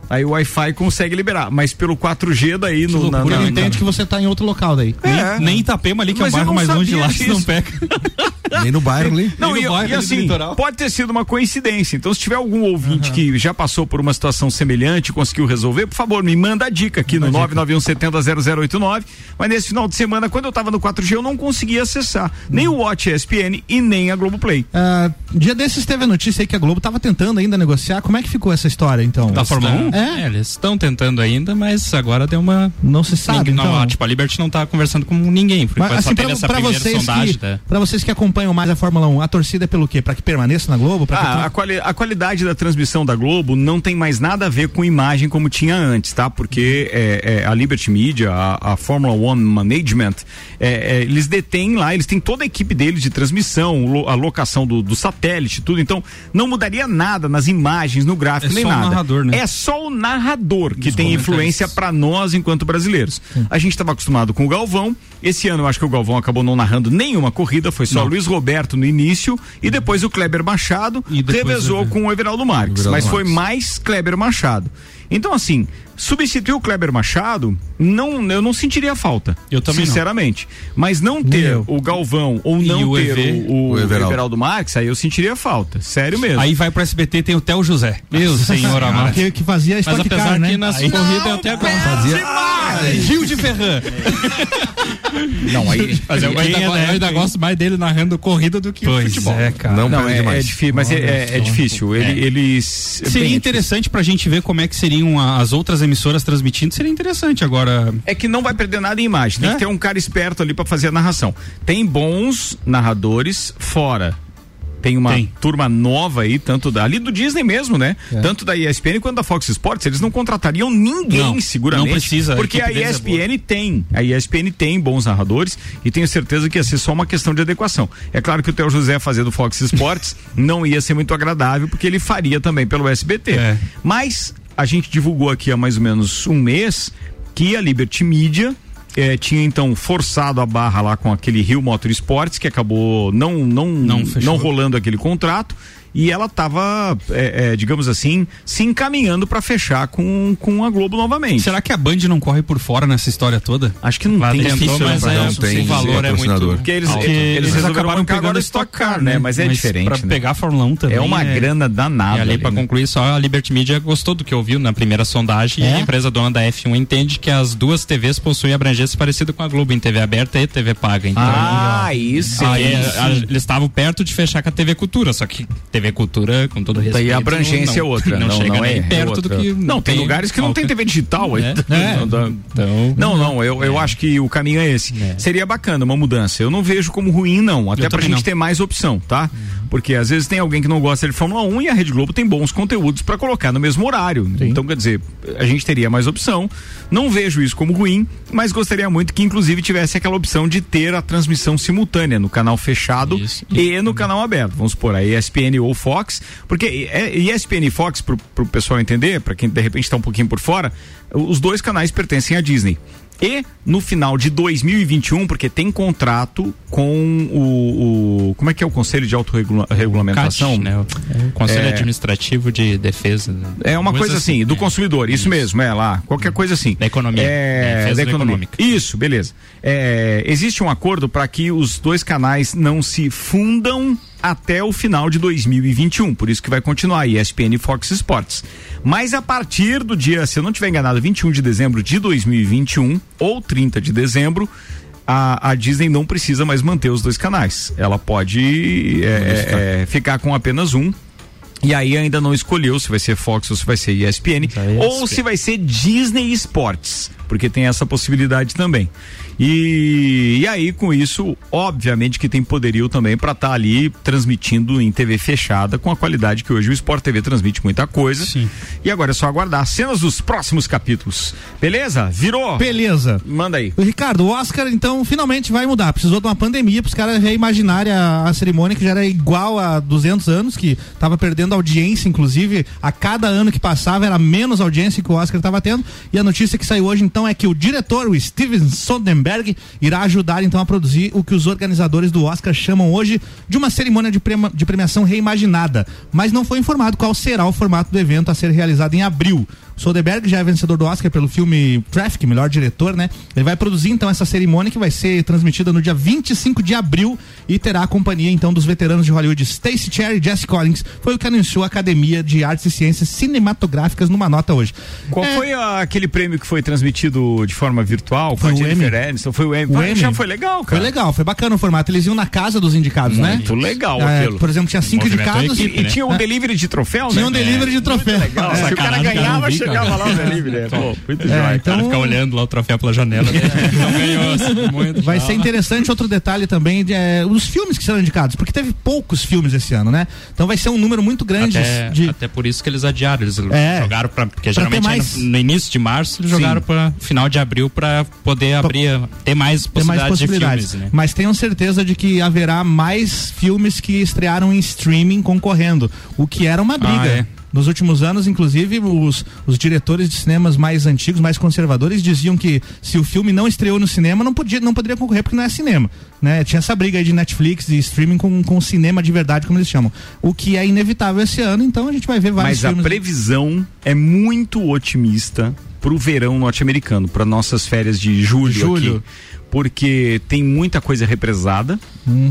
Aí o Wi-Fi consegue liberar, mas pelo 4G daí no na, Por na- ele na- entende que você tá em outro local daí. É. Nem Itapema ali, que Mas é o eu bairro não mais longe de lá, você não disso. pega. Nem no bairro ali. Não, no e, bairro e assim, pode ter sido uma coincidência. Então, se tiver algum ouvinte que já passou por uma situação semelhante e conseguiu resolver, por favor, me manda a dica aqui no 991700089. Mas nesse final de semana, quando eu tava no 4G, eu não conseguia acessar nem o Watch ESPN e nem a Globoplay. Ah, dia desses teve a notícia aí que a Globo tava tentando ainda negociar. Como é que ficou essa história, então? Da Fórmula 1? É? É, eles estão tentando ainda, mas agora deu uma. Não se sabe, Ninguém- então. não, tipo, a Liberty não tá conversando com ninguém. Por Mas, assim, só pra, pra primeira vocês sondagem. que, né? pra vocês que acompanham mais a Fórmula 1, a torcida é pelo quê? Pra que permaneça na Globo? Pra que Ah, a, quali- a qualidade da transmissão da Globo não tem mais nada a ver com imagem como tinha antes, tá? Porque é, é, a Liberty Media, a, a Fórmula One Management, é, é, eles detêm lá, eles têm toda a equipe deles de transmissão, lo- a locação do, do satélite, tudo. Então, não mudaria nada nas imagens, no gráfico, É nem só o nada. narrador, né? É só o narrador que Os tem influência para nós enquanto brasileiros. A gente estava acostumado com o Galvão. Esse ano eu acho que o Galvão acabou não narrando nenhuma corrida, foi só o Luiz Roberto no início e depois o Kleber Machado revezou o- com o Everaldo Marques, Everaldo mas foi Marques. mais Kleber Machado. Então assim, substituir o Kleber Machado, não, eu não sentiria falta. Eu também não. sinceramente. Mas não ter o Galvão ou E não o ter EV, o, o o Everaldo. Everaldo Marques, aí eu sentiria falta. Sério mesmo. Aí vai pro SBT tem o Theo José. Meu senhor amado. que, que fazia Mas apesar Car, né? que nas Aí- corridas eu até gosto. Gil de Ferran. não, aí Mas eu, ainda, é eu ainda época, hein? gosto mais dele narrando corrida do que Pois futebol. é, cara. Não, Não, é, é difícil, mas é, é- é difícil. Ele, eles. Seria interessante pra gente ver como é que seriam as outras emissoras transmitindo. Seria interessante agora. É que não vai perder nada em imagem. Tem É? que ter um cara esperto ali pra fazer a narração. Tem bons narradores fora. Tem uma Tem. turma nova aí, tanto da, ali do Disney mesmo, né? É. Tanto da ESPN quanto da Fox Sports, eles não contratariam ninguém, Não, seguramente. não precisa, a Porque a, equipe deles é ESPN tem. A ESPN tem bons narradores e tenho certeza que ia ser só uma questão de adequação. É claro que o Theo José fazer do Fox Sports não ia ser muito agradável, porque ele faria também pelo SBT. É. Mas a gente divulgou aqui há mais ou menos um mês que a Liberty Media eh, tinha então forçado a barra lá com aquele Rio Motorsports que acabou não não Não não, rolando aquele contrato e ela estava, é, é, digamos assim, se encaminhando para fechar com, com a Globo novamente. Será que a Band não corre por fora nessa história toda? Acho que não Lá tem difícil, mas né, é, pra- o tem valor é muito. Porque eles, alto. eles, Eles acabaram agora pegando o Stock Car, né? Mas é diferente. Pra né? pegar a Fórmula 1 também. É uma grana danada. E ali, ali, pra né? concluir, só a Liberty Media gostou do que ouviu na primeira sondagem e É? a empresa dona da F1 entende que as duas TVs possuem abrangência parecida com a Globo em TV aberta e TV paga. Então, Ah, isso. aí, isso. a- eles estavam perto de fechar com a TV Cultura, só que TV Cultura, com todo respeito. Daí a abrangência não, é outra. Não, Não, chega não é, é perto do que. Não, tem lugares que não tem TV digital. É. Não, dá- Então, Não, não, eu, eu acho que o caminho é esse. Seria bacana uma mudança. Eu não vejo como ruim, não. Até Eu pra gente não. ter mais opção, tá? Porque às vezes tem alguém que não gosta de Fórmula 1 e a Rede Globo tem bons conteúdos pra colocar no mesmo horário. Então, quer dizer, a gente teria mais opção. Não vejo isso como ruim, mas gostaria muito que, inclusive, tivesse aquela opção de ter a transmissão simultânea no canal fechado Isso. e no canal aberto. Vamos supor, a ESPN ou Fox, porque é- ESPN e Fox, pro, pro pessoal entender, pra quem de repente tá um pouquinho por fora, os dois canais pertencem à Disney. E no final de 2021, porque tem contrato com o, o- como é que é o Conselho de Autorregulamentação? CAT, né? O Conselho É. Administrativo de Defesa. né? É uma coisa, assim, do é. consumidor, isso, mesmo, é lá, qualquer coisa assim. Da economia. É, Defesa da da economia. econômica. Isso, beleza. É, existe um acordo para que os dois canais não se fundam até o final de 2021, por isso que vai continuar ESPN e Fox Sports. Mas a partir do dia, se eu não tiver enganado, 21 de dezembro de 2021 ou 30 de dezembro, a, a Disney não precisa mais manter os dois canais. Ela pode é, é, é, ficar com apenas um. E aí ainda não escolheu se vai ser Fox ou se vai ser ESPN ou se vai ser Disney Sports, porque tem essa possibilidade também. E, e aí com isso, obviamente que tem poderio também para estar ali transmitindo em TV fechada com a qualidade que hoje o Sport TV transmite muita coisa. Sim. E agora é só aguardar cenas dos próximos capítulos. Beleza? Virou? Beleza. Manda aí. Ricardo, o Oscar então finalmente vai mudar. Precisou de uma pandemia para os caras reimaginarem a, a cerimônia que já era igual a 200 anos, que estava perdendo audiência, inclusive a cada ano que passava era menos audiência que o Oscar estava tendo. E a notícia que saiu hoje então é que o diretor, o Steven Soderbergh, irá ajudar então a produzir o que os organizadores do Oscar chamam hoje de uma cerimônia de, prema- de premiação reimaginada. Mas não foi informado qual será o formato do evento a ser realizado em abril. Soderbergh já é vencedor do Oscar pelo filme Traffic, melhor diretor, né? Ele vai produzir então essa cerimônia que vai ser transmitida no dia 25 de abril e terá a companhia então dos veteranos de Hollywood Stacey Cherry e Jesse Collins. Foi o que anunciou a Academia de Artes e Ciências Cinematográficas numa nota hoje. Qual É, foi a- aquele prêmio que foi transmitido de forma virtual? Foi o Jennifer Emmy. Aniston? Foi o Emmy. O Foi. Já foi legal, Foi cara. legal, foi bacana o formato. Eles iam na casa dos indicados, né? Muito legal É, aquilo. Por exemplo, tinha cinco indicados. equipe, E né? tinha um delivery de troféu, Tinha né? um delivery de troféu. Legal. É. Se o cara ganhava, chegava lá o delivery. né? Pô, muito É, jóia. então- O cara fica olhando lá o troféu pela janela. né? Não ganhou. assim, muito Vai legal. ser interessante outro detalhe também de é, os filmes que serão indicados, porque teve poucos filmes esse ano, né? Então vai ser um número muito grande Até, de até por isso que eles adiaram. Eles É. jogaram pra. Porque Pra geralmente ter mais- no, no início de março eles Sim. jogaram pra final de abril pra poder abrir. Ter mais ter possibilidades, mais possibilidades. de filmes, né? Mas tenham certeza de que haverá mais filmes que estrearam em streaming concorrendo, o que era uma briga. Ah, é. Nos últimos anos, inclusive, os, os diretores de cinemas mais antigos, mais conservadores, diziam que se o filme não estreou no cinema, não, podia, não poderia concorrer porque não é cinema. Né? Tinha essa briga aí de Netflix e streaming com, com cinema de verdade, como eles chamam. O que é inevitável esse ano, então a gente vai ver vários Mas a filmes. previsão é muito otimista pro verão norte-americano, para nossas férias de julho, Julho. aqui. Porque tem muita coisa represada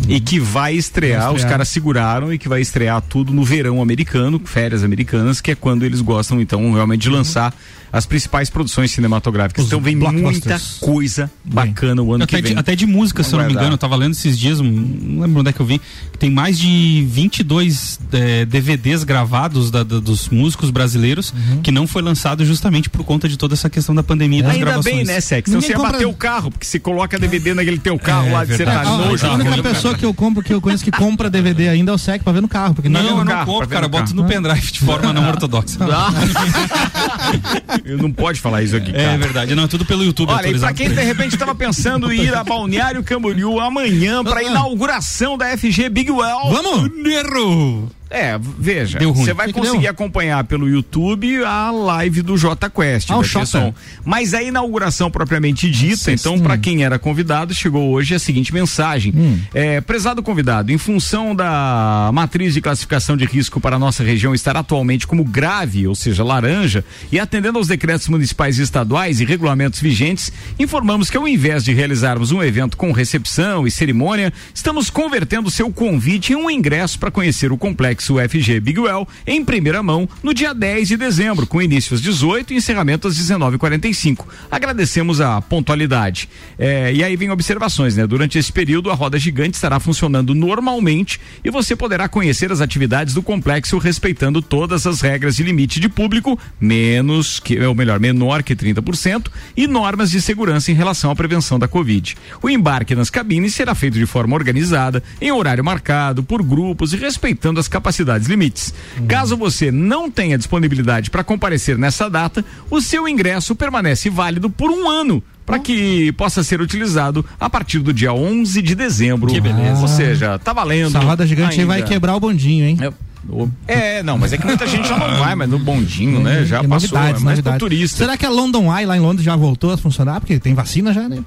e que vai estrear, Vai os estrear. caras seguraram e que vai estrear tudo no verão americano, férias americanas, que é quando eles gostam então realmente de lançar as principais produções cinematográficas. Os então vem muita coisa bacana o ano Até que de, vem. até de música, se eu não me Vai dar. engano, eu tava lendo esses dias, não lembro onde é que eu vi, que tem mais de 22 eh, DVDs gravados da- da- dos músicos brasileiros que não foi lançado justamente por conta de toda essa questão da pandemia das Ainda gravações. bem, né, Sex? Então você ia compra- bater o carro, porque se coloca DVD naquele teu carro É, lá de verdade. A, sertanejo. a única pessoa que eu compro, que eu conheço que compra DVD ainda é o SEC pra ver no carro. Porque Não, não, eu não carro, compro, cara, boto no pendrive de forma não ortodoxa. Eu não pode falar isso aqui, cara. É verdade, não, é tudo pelo YouTube Olha, e pra quem de repente estava pensando em ir a Balneário Camboriú amanhã para a inauguração da FG Big Well. Vamos! Erro! É, veja, você vai Que que conseguir deu? acompanhar pelo YouTube a live do J Quest. Ah, o Jota. som. Mas a inauguração propriamente dita, então, para quem era convidado, chegou hoje a seguinte mensagem. Hum. É, prezado convidado, em função da matriz de classificação de risco para a nossa região estar atualmente como grave, ou seja, laranja, e atendendo aos decretos municipais e estaduais e regulamentos vigentes, informamos que ao invés de realizarmos um evento com recepção e cerimônia, estamos convertendo seu convite em um ingresso para conhecer o complexo UFG Big Well em primeira mão no dia 10 de dezembro, com início às 18 e encerramento às 19h45. Agradecemos a pontualidade. É, e aí vem observações, né? Durante esse período, a roda gigante estará funcionando normalmente e você poderá conhecer as atividades do complexo respeitando todas as regras de limite de público, menos que, ou melhor, menor que 30%, e normas de segurança em relação à prevenção da Covid. O embarque nas cabines será feito de forma organizada, em horário marcado, por grupos e respeitando as capacidades limites. Caso você não tenha disponibilidade para comparecer nessa data, o seu ingresso permanece válido por um ano. Para que possa ser utilizado a partir do dia 11 de dezembro. Que beleza. Ou seja, tá valendo. Essa roda gigante aí vai quebrar o bondinho, hein? É, não, mas é que muita gente já não vai, mas no bondinho, né? Já Tem passou, é novidades, mais pra novidades. turista. Será que a London Eye lá em Londres já voltou a funcionar? Porque tem vacina já, né?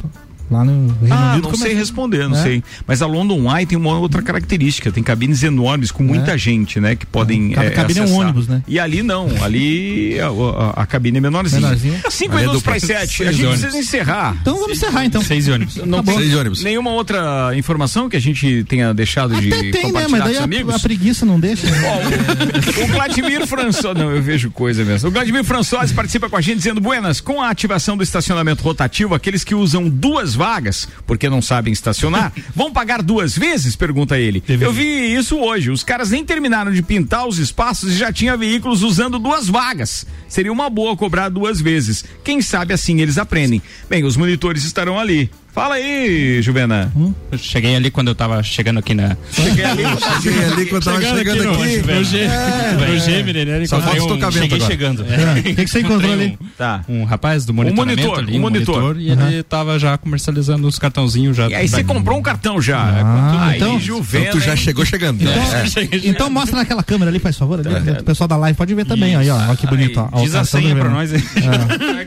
Lá no Reino Ah, Unido não sei responder, não É? sei. Mas a London Eye tem uma outra característica, tem cabines enormes com muita gente, né, que podem é, cabine é um acessar. ônibus, né? E ali não, ali a, a- a cabine é menorzinha. Menorzinha. É minutos dupla. para sete, a Seis gente ônibus. precisa encerrar. Então vamos encerrar então. Seis de ônibus. Não Tá. Seis ônibus. nenhuma outra informação que a gente tenha deixado de Tem, né? compartilhar Mas com daí os a, amigos? a preguiça não deixa. O Vladimir François, não, eu vejo coisa mesmo. O Vladimir François participa com a gente dizendo: Buenas, com a ativação do estacionamento rotativo, aqueles que usam duas vagas, porque não sabem estacionar, vão pagar duas vezes? Pergunta ele. Eu vi isso hoje. Os caras nem terminaram de pintar os espaços e já tinha veículos usando duas vagas. Seria uma boa cobrar duas vezes. Quem sabe assim eles aprendem. Bem, os monitores estarão ali. Fala aí, Juvena. Eu cheguei ali quando eu tava chegando aqui na. Cheguei ali. Cheguei ali quando tava chegando no- aqui. No G, no G, Mineirão, Só falta um- estocar vento Cheguei agora. chegando. O que, que você encontrou ali? Tá. Um rapaz do monitoramento monitor, ali, um um monitor. monitor, e ele tava já comercializando os cartãozinhos já. E aí você comprou um cartão já. Ah, aí, então- Juvena. Então tu já hein? chegou chegando. É. Então mostra naquela câmera ali, faz favor. ali. O pessoal da live pode ver também. Aí, ó, ó que bonito. ó. Ó, Diz a senha pra nós aí.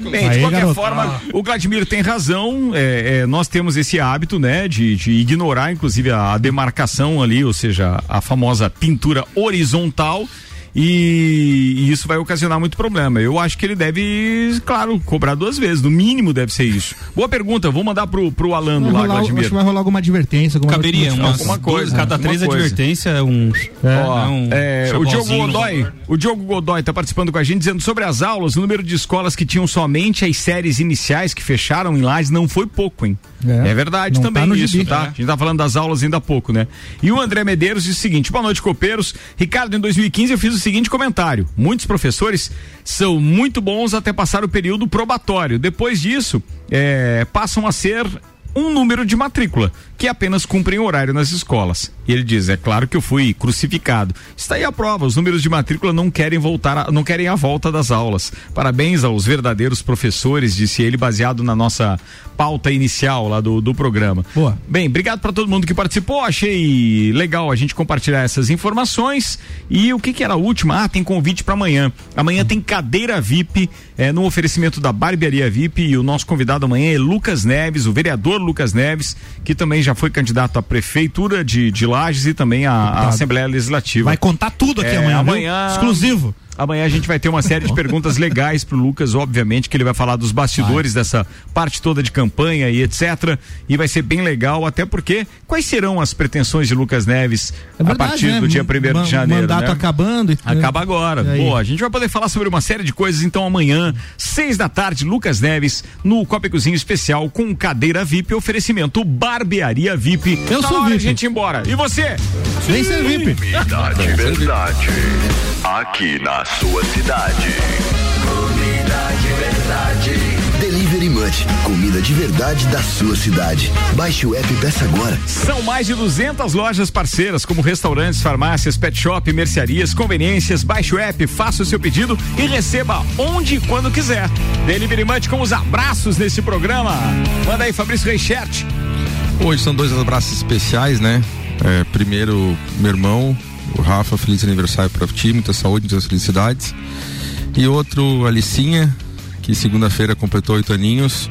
Bem, Aí, de qualquer forma, o Vladimir tem razão. é, é, nós temos esse hábito, né, de, de ignorar, inclusive, a, a demarcação ali, ou seja, a famosa pintura horizontal. E, e isso vai ocasionar muito problema. Eu acho que ele deve, claro, cobrar duas vezes. No mínimo deve ser isso. Boa pergunta. Vou mandar pro, pro Alano Vai lá, rolar, acho Vladimir. que vai rolar alguma advertência. Alguma Caberia alguma umas alguma coisa, Cada três coisa. advertência, um. Ó, um é, o Diogo Godoy, o Diogo Godoy está participando com a gente dizendo sobre as aulas, o número de escolas que tinham somente as séries iniciais que fecharam em Lages não foi pouco, hein? É. É, verdade Não também tá isso, gibi. tá? A gente tá falando das aulas ainda há pouco, né? E o André Medeiros diz o seguinte: boa noite, copeiros. Ricardo, em 2015 eu fiz o seguinte comentário: muitos professores são muito bons até passar o período probatório. Depois disso, é, passam a ser um número de matrícula, que apenas cumprem o horário nas escolas. E ele diz: é claro que eu fui crucificado. Está aí a prova, os números de matrícula não querem voltar, a- não querem a volta das aulas. Parabéns aos verdadeiros professores, disse ele, baseado na nossa pauta inicial lá do, do programa. Boa. Bem, obrigado para todo mundo que participou. Achei legal a gente compartilhar essas informações. E o que que era a última? Ah, tem convite para amanhã. Amanhã tem cadeira VIP é, no oferecimento da Barbearia VIP e o nosso convidado amanhã é Lucas Neves, o vereador Lucas Neves, que também já foi candidato à prefeitura de, de Lages e também à, à Assembleia Legislativa. Vai contar tudo aqui É, amanhã. viu? amanhã- Exclusivo. Amanhã a gente vai ter uma série de perguntas legais pro Lucas, obviamente, que ele vai falar dos bastidores dessa parte toda de campanha e etc. E vai ser bem legal, até porque quais serão as pretensões de Lucas Neves É a verdade, partir né? do dia 1 Ma- de janeiro? Mandato né? acabando. e- Acaba agora. Boa, a gente vai poder falar sobre uma série de coisas, então amanhã, seis da tarde, Lucas Neves, no Copa Cozinha Especial, com cadeira VIP, oferecimento Barbearia VIP. Eu Tá sou VIP. a gente ir embora. E você? Vem ser VIP. Verdade, verdade. Aqui na sua cidade. Comida de verdade. Delivery Munch, comida de verdade da sua cidade. Baixe o app e peça agora. São mais de 200 lojas parceiras, como restaurantes, farmácias, pet shop, mercearias, conveniências. Baixe o app, faça o seu pedido e receba onde e quando quiser. Delivery Munch com os abraços nesse programa. Manda aí, Fabrício Reichert. Hoje são dois abraços especiais, né? É, primeiro, meu irmão, o Rafa, feliz aniversário para ti, muita saúde, muitas felicidades. E outro, Alicinha, que segunda-feira completou oito aninhos.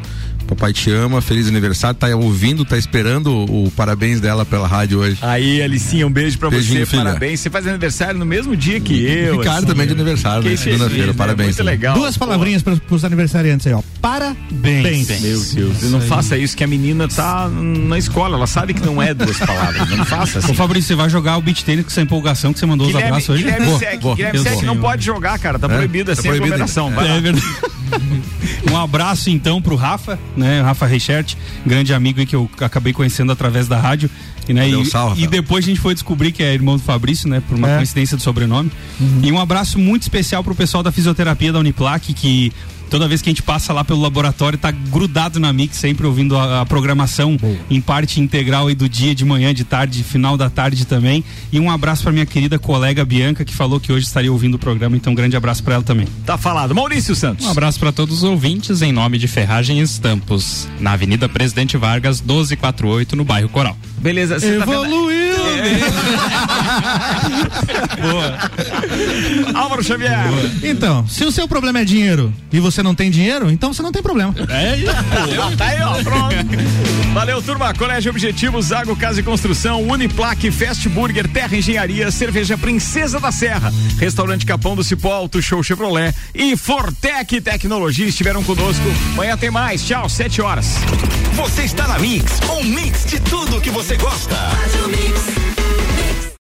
Papai te ama, feliz aniversário. Tá ouvindo, tá esperando o, parabéns dela pela rádio hoje. Aí, Alicinha, um beijo pra Beijinho, você, filha. parabéns. Você faz aniversário no mesmo dia que eu. Ricardo assim, também de aniversário, né? Segunda-feira, né? parabéns Muito também. legal. Duas palavrinhas para os aniversariantes aí, ó. Parabéns. Meu Deus, não faça isso, que a menina tá na escola, ela sabe que não é duas palavras. Não faça assim. Ô Fabrício, você vai jogar o beat tênis com essa empolgação que você mandou os Guilherme, abraços hoje? Guilherme Sec. Guilherme Sec não pode jogar, cara. Tá É? proibido, é Tá sem proibido. aglomeração. Vai lá. É verdade. Um abraço então pro Rafa, né? Rafa Reichert, grande amigo aí que eu acabei conhecendo através da rádio. E, né, Valeu, e, salve, e Rafael. depois a gente foi descobrir que é irmão do Fabrício, né? Por uma É. coincidência do sobrenome. E um abraço muito especial pro pessoal da fisioterapia da Uniplac, que toda vez que a gente passa lá pelo laboratório, tá grudado na Mix, sempre ouvindo a, a programação em parte integral aí do dia, de manhã, de tarde, final da tarde também. E um abraço pra minha querida colega Bianca, que falou que hoje estaria ouvindo o programa, então um grande abraço pra ela também. Tá falado. Maurício Santos. Um abraço para todos os ouvintes em nome de Ferragem e Estampos, na Avenida Presidente Vargas, 1248, no bairro Coral. Beleza, você tá vendo? Evoluiu! Álvaro Xavier. Então, se o seu problema é dinheiro e você não tem dinheiro, então você não tem problema. Ah, tá aí, ó, pronto. Valeu, turma. Colégio Objetivo, Zago Casa e Construção, Uniplaque, Fast Burger, Terra Engenharia, Cerveja Princesa da Serra, Restaurante Capão do Cipó, Auto Show Chevrolet e Fortec Tecnologia estiveram conosco. Amanhã tem mais. Tchau, sete horas. Você está na Mix, um mix de tudo que você gosta. Faz o mix.